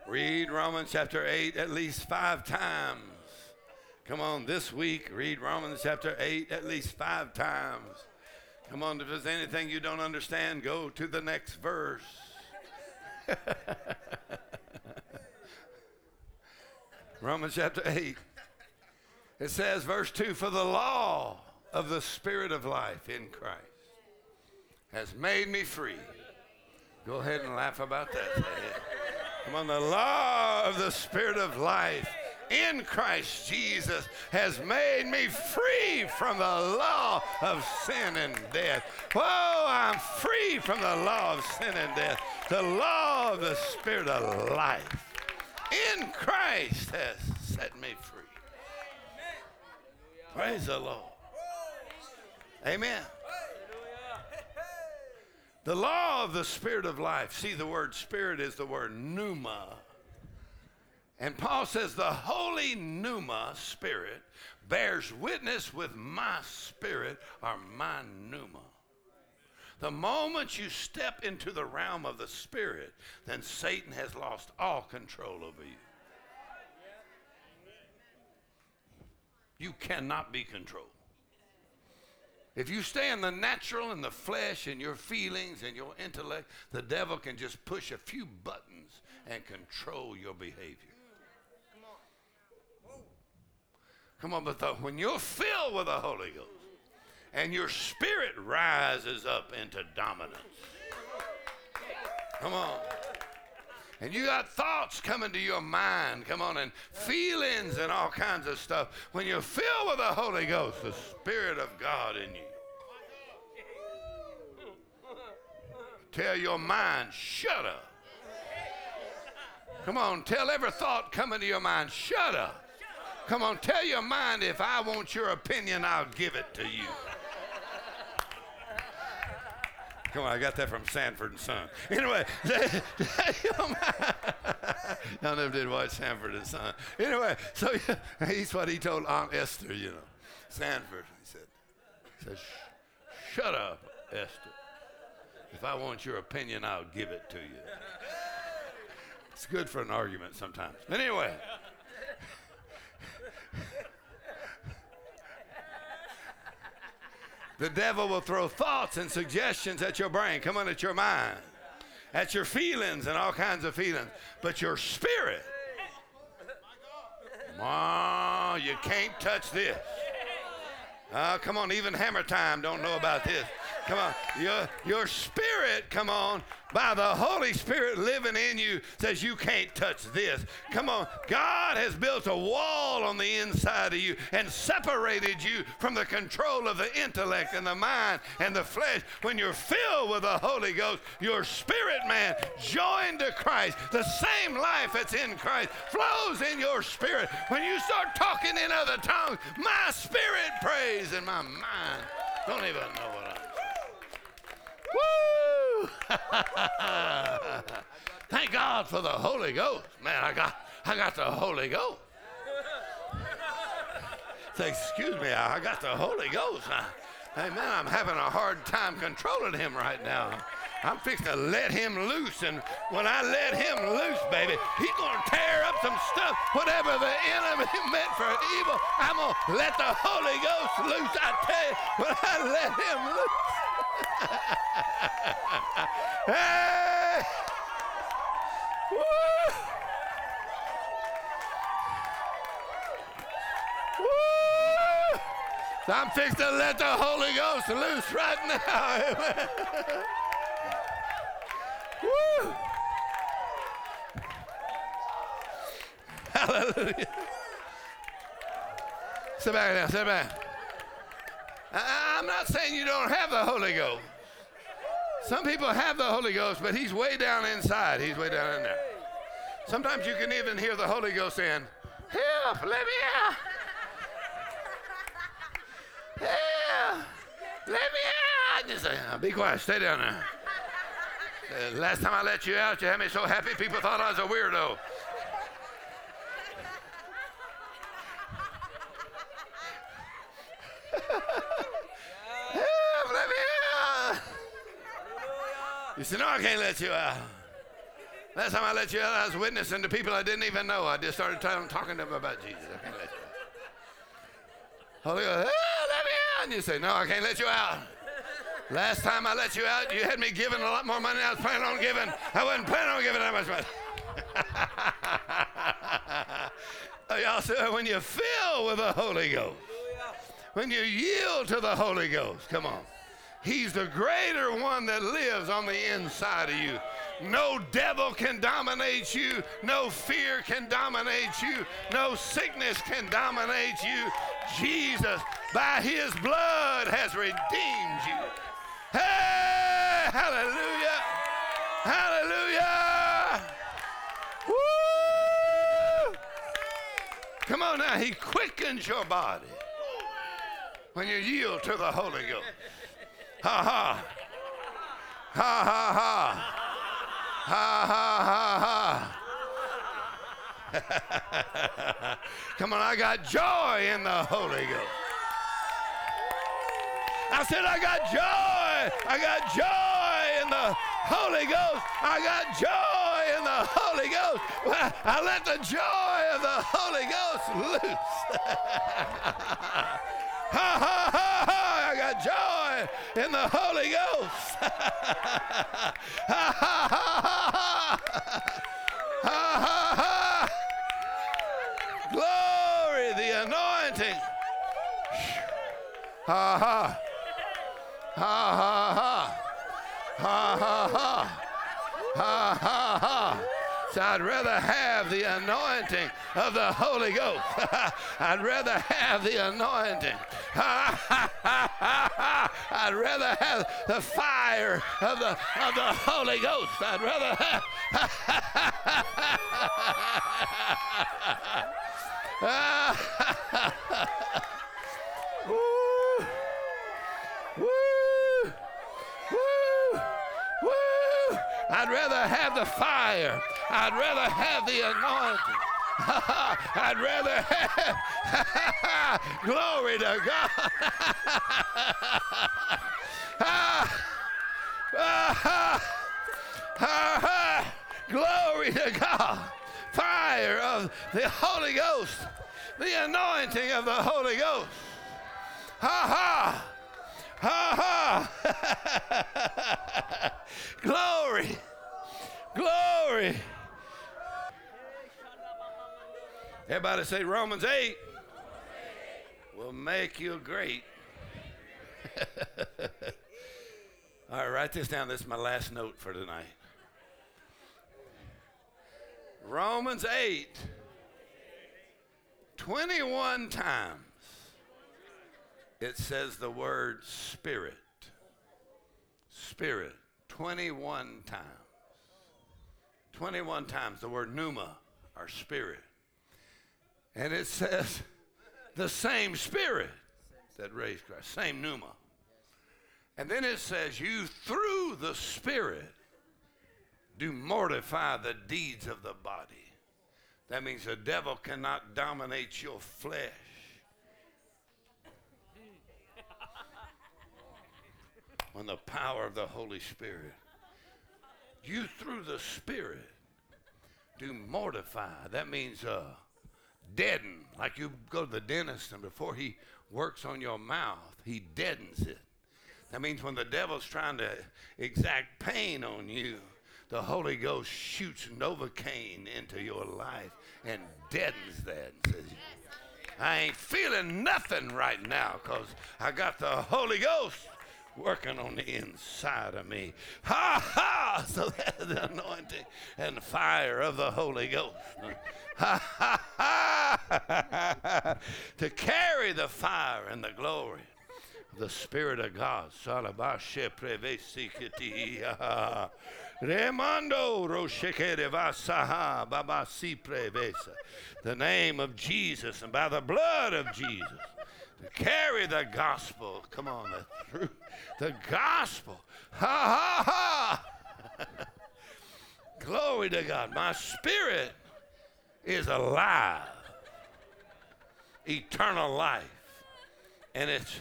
Read Romans chapter 8 at least five times. Come on, this week, read Romans chapter 8 at least five times. Come on, if there's anything you don't understand, go to the next verse. Romans chapter 8. It says, verse 2 For the law of the Spirit of life in Christ has made me free. Go ahead and laugh about that. Come on, the law of the Spirit of life in Christ Jesus has made me free from the law of sin and death. Oh, I'm free from the law of sin and death. The law of the Spirit of life in Christ has set me free. Praise the Lord. Amen. The law of the Spirit of life. See, the word Spirit is the word pneuma. And Paul says, the Holy Pneuma Spirit bears witness with my spirit or my pneuma. The moment you step into the realm of the Spirit, then Satan has lost all control over you. You cannot be controlled. If you stay in the natural and the flesh and your feelings and your intellect, the devil can just push a few buttons and control your behavior. Come on, but the, when you're filled with the Holy Ghost and your spirit rises up into dominance, come on. And you got thoughts coming to your mind, come on, and feelings and all kinds of stuff. When you're filled with the Holy Ghost, the Spirit of God in you, tell your mind, shut up. Come on, tell every thought coming to your mind, shut up. Come on, tell your mind if I want your opinion, I'll give it to you. Come on, I got that from Sanford and Son. Anyway, y'all never did watch Sanford and Son. Anyway, so he's what he told Aunt Esther, you know. Sanford, he said, he said shut up, Esther. If I want your opinion, I'll give it to you. It's good for an argument sometimes. But anyway. The devil will throw thoughts and suggestions at your brain, come on, at your mind, at your feelings and all kinds of feelings. But your spirit, oh, you can't touch this. Uh, come on, even hammer time don't know about this. Come on, your, your spirit, come on, by the Holy Spirit living in you says you can't touch this. Come on, God has built a wall on the inside of you and separated you from the control of the intellect and the mind and the flesh. When you're filled with the Holy Ghost, your spirit man joined to Christ, the same life that's in Christ flows in your spirit. When you start talking in other tongues, my spirit prays and my mind don't even know what I'm Woo! Thank God for the Holy Ghost. Man, I got I got the Holy Ghost. Say, excuse me, I got the Holy Ghost. hey man, I'm having a hard time controlling him right now. I'm fixing to let him loose, and when I let him loose, baby, he's gonna tear up some stuff. Whatever the enemy meant for evil, I'm gonna let the Holy Ghost loose. I tell you, when I let him loose hey! Woo! Woo! I'm fixing to let the Holy Ghost loose right now. Woo! Hallelujah. Sit back now, sit back. I'm not saying you don't have the Holy Ghost. Some people have the Holy Ghost, but he's way down inside. He's way down in there. Sometimes you can even hear the Holy Ghost saying, Help, let me out. Help, let me out. Just say, be quiet, stay down there. Uh, last time I let you out, you had me so happy people thought I was a weirdo. You said, No, I can't let you out. Last time I let you out, I was witnessing to people I didn't even know. I just started talking to them about Jesus. I can't let you out. Holy Ghost, oh, let me out. And you say, No, I can't let you out. Last time I let you out, you had me giving a lot more money than I was planning on giving. I wasn't planning on giving that much money. Oh, y'all say, when you fill with the Holy Ghost, when you yield to the Holy Ghost, come on. He's the greater one that lives on the inside of you. No devil can dominate you. No fear can dominate you. No sickness can dominate you. Jesus, by his blood, has redeemed you. Hey, hallelujah. Hallelujah. Woo! Come on now, he quickens your body when you yield to the Holy Ghost. Ha ha. Ha ha ha. Ha ha ha ha. Come on, I got joy in the Holy Ghost. I said, I got joy. I got joy in the Holy Ghost. I got joy in the Holy Ghost. Well, I let the joy of the Holy Ghost loose. ha ha ha ha. I got joy in the Holy Ghost. Ha ha ha Glory, the anointing. Ha ha. Ha ha ha. Ha ha ha. Ha ha ha. So I'd rather have the anointing of the Holy Ghost. I'd rather have the anointing. I'd rather have the fire of the, of the Holy Ghost. I'd rather have. Woo! Woo! Woo! Woo! I'd rather have the fire. I'd rather have the anointing. I'd rather have glory to God. glory to God. Fire of the Holy Ghost, the anointing of the Holy Ghost. Ha ha. Ha ha! Glory! Glory! Everybody say Romans 8 will make you great. All right, write this down. This is my last note for tonight. Romans 8, 21 times it says the word spirit. Spirit. 21 times. 21 times the word pneuma, our spirit. And it says the same spirit that raised Christ, same pneuma. And then it says, You through the spirit do mortify the deeds of the body. That means the devil cannot dominate your flesh. on the power of the Holy Spirit. You, through the Spirit, do mortify. That means uh, deaden. Like you go to the dentist, and before he works on your mouth, he deadens it. That means when the devil's trying to exact pain on you, the Holy Ghost shoots Novocaine into your life and deadens that and says, I ain't feeling nothing right now because I got the Holy Ghost working on the inside of me. Ha ha! So that's the anointing and the fire of the Holy Ghost. Ha ha ha! to carry the fire and the glory the Spirit of God. Remando roshekere vasaha babasi prevesa. The name of Jesus and by the blood of Jesus carry the gospel. Come on, the the gospel. Ha ha ha! Glory to God. My spirit is alive, eternal life, and it's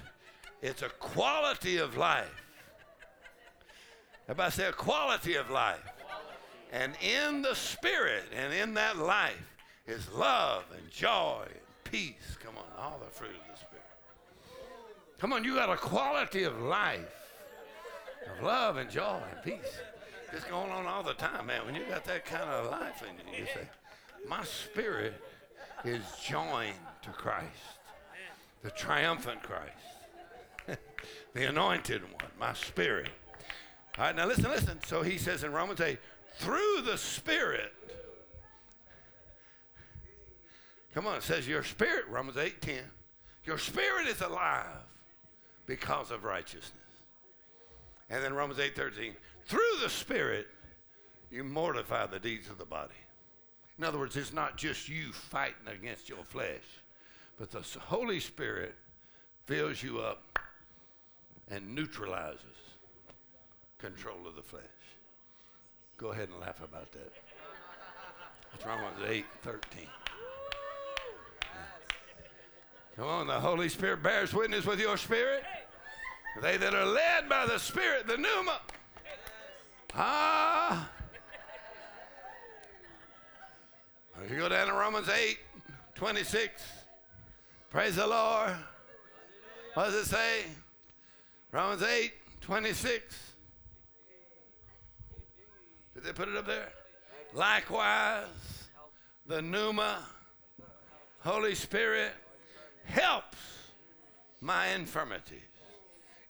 it's a quality of life. Everybody say a quality of life. And in the spirit and in that life is love and joy and peace. Come on, all the fruit. Come on, you got a quality of life, of love and joy and peace. It's going on all the time, man. When you got that kind of life in you, you say, My spirit is joined to Christ, the triumphant Christ, the anointed one, my spirit. All right, now listen, listen. So he says in Romans 8, through the Spirit. Come on, it says your spirit, Romans 8 10. Your spirit is alive because of righteousness. And then Romans 8:13, through the Spirit, you mortify the deeds of the body. In other words, it's not just you fighting against your flesh, but the Holy Spirit fills you up and neutralizes control of the flesh. Go ahead and laugh about that. That's Romans 8 13. Come on, the Holy Spirit bears witness with your spirit. They that are led by the Spirit, the pneuma. Ah. You go down to Romans 8 26, praise the Lord. What does it say? Romans 8 26. Did they put it up there? Likewise, the pneuma, Holy Spirit, helps my infirmities.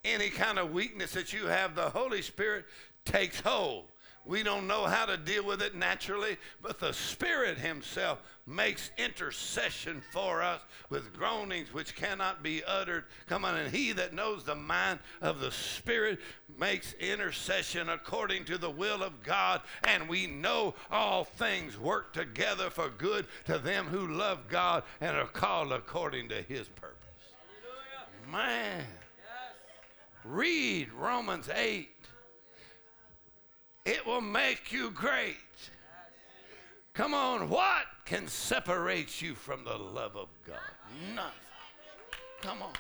Any kind of weakness that you have, the Holy Spirit takes hold. We don't know how to deal with it naturally, but the Spirit Himself makes intercession for us with groanings which cannot be uttered. Come on, and He that knows the mind of the Spirit makes intercession according to the will of God. And we know all things work together for good to them who love God and are called according to His purpose. Man, read Romans 8 it will make you great. Come on, what can separate you from the love of God? Nothing. Come on.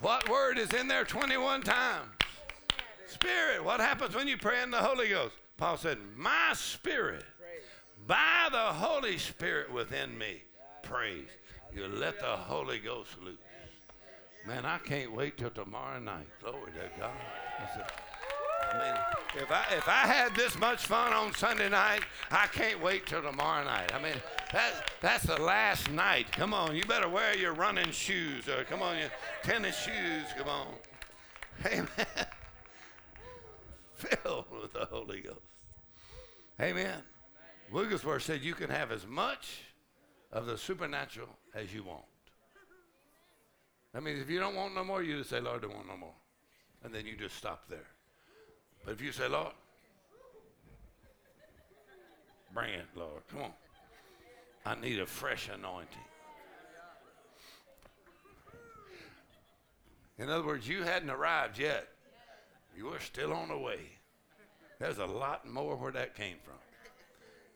What word is in there 21 times? Spirit. What happens when you pray in the Holy Ghost? Paul said, My spirit, by the Holy Spirit within me, praise. You let the Holy Ghost loose. Man, I can't wait till tomorrow night. Glory to God. I, said, I mean, if I if I had this much fun on Sunday night, I can't wait till tomorrow night. I mean, that that's the last night. Come on, you better wear your running shoes or come on, your tennis shoes. Come on. Amen. Filled with the Holy Ghost. Amen. Wigglesworth said you can have as much of the supernatural as you want. That means if you don't want no more, you just say, Lord, I don't want no more. And then you just stop there. But if you say, Lord, bring it, Lord. Come on. I need a fresh anointing. In other words, you hadn't arrived yet. You were still on the way. There's a lot more where that came from.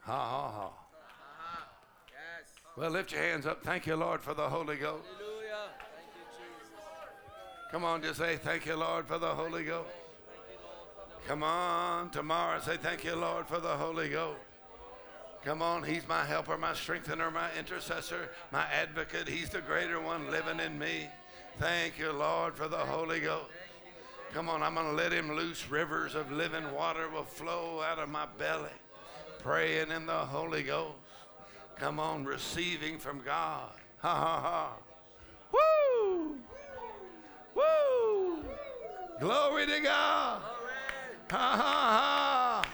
Ha ha ha. Well, lift your hands up. Thank you, Lord, for the Holy Ghost. Hallelujah. Thank you, Jesus. Come on, just say, Thank you, Lord, for the Holy Ghost. Come on, tomorrow, say, Thank you, Lord, for the Holy Ghost. Come on, He's my helper, my strengthener, my intercessor, my advocate. He's the greater one living in me. Thank you, Lord, for the Holy Ghost. Come on, I'm going to let Him loose. Rivers of living water will flow out of my belly. Praying in the Holy Ghost. Come on, receiving from God. Ha ha ha. Woo! Woo! Glory to God. Ha ha ha.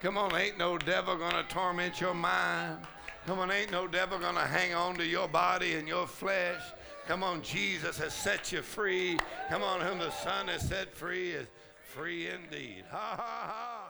Come on, ain't no devil gonna torment your mind. Come on, ain't no devil gonna hang on to your body and your flesh. Come on, Jesus has set you free. Come on, whom the Son has set free is free indeed. Ha ha ha.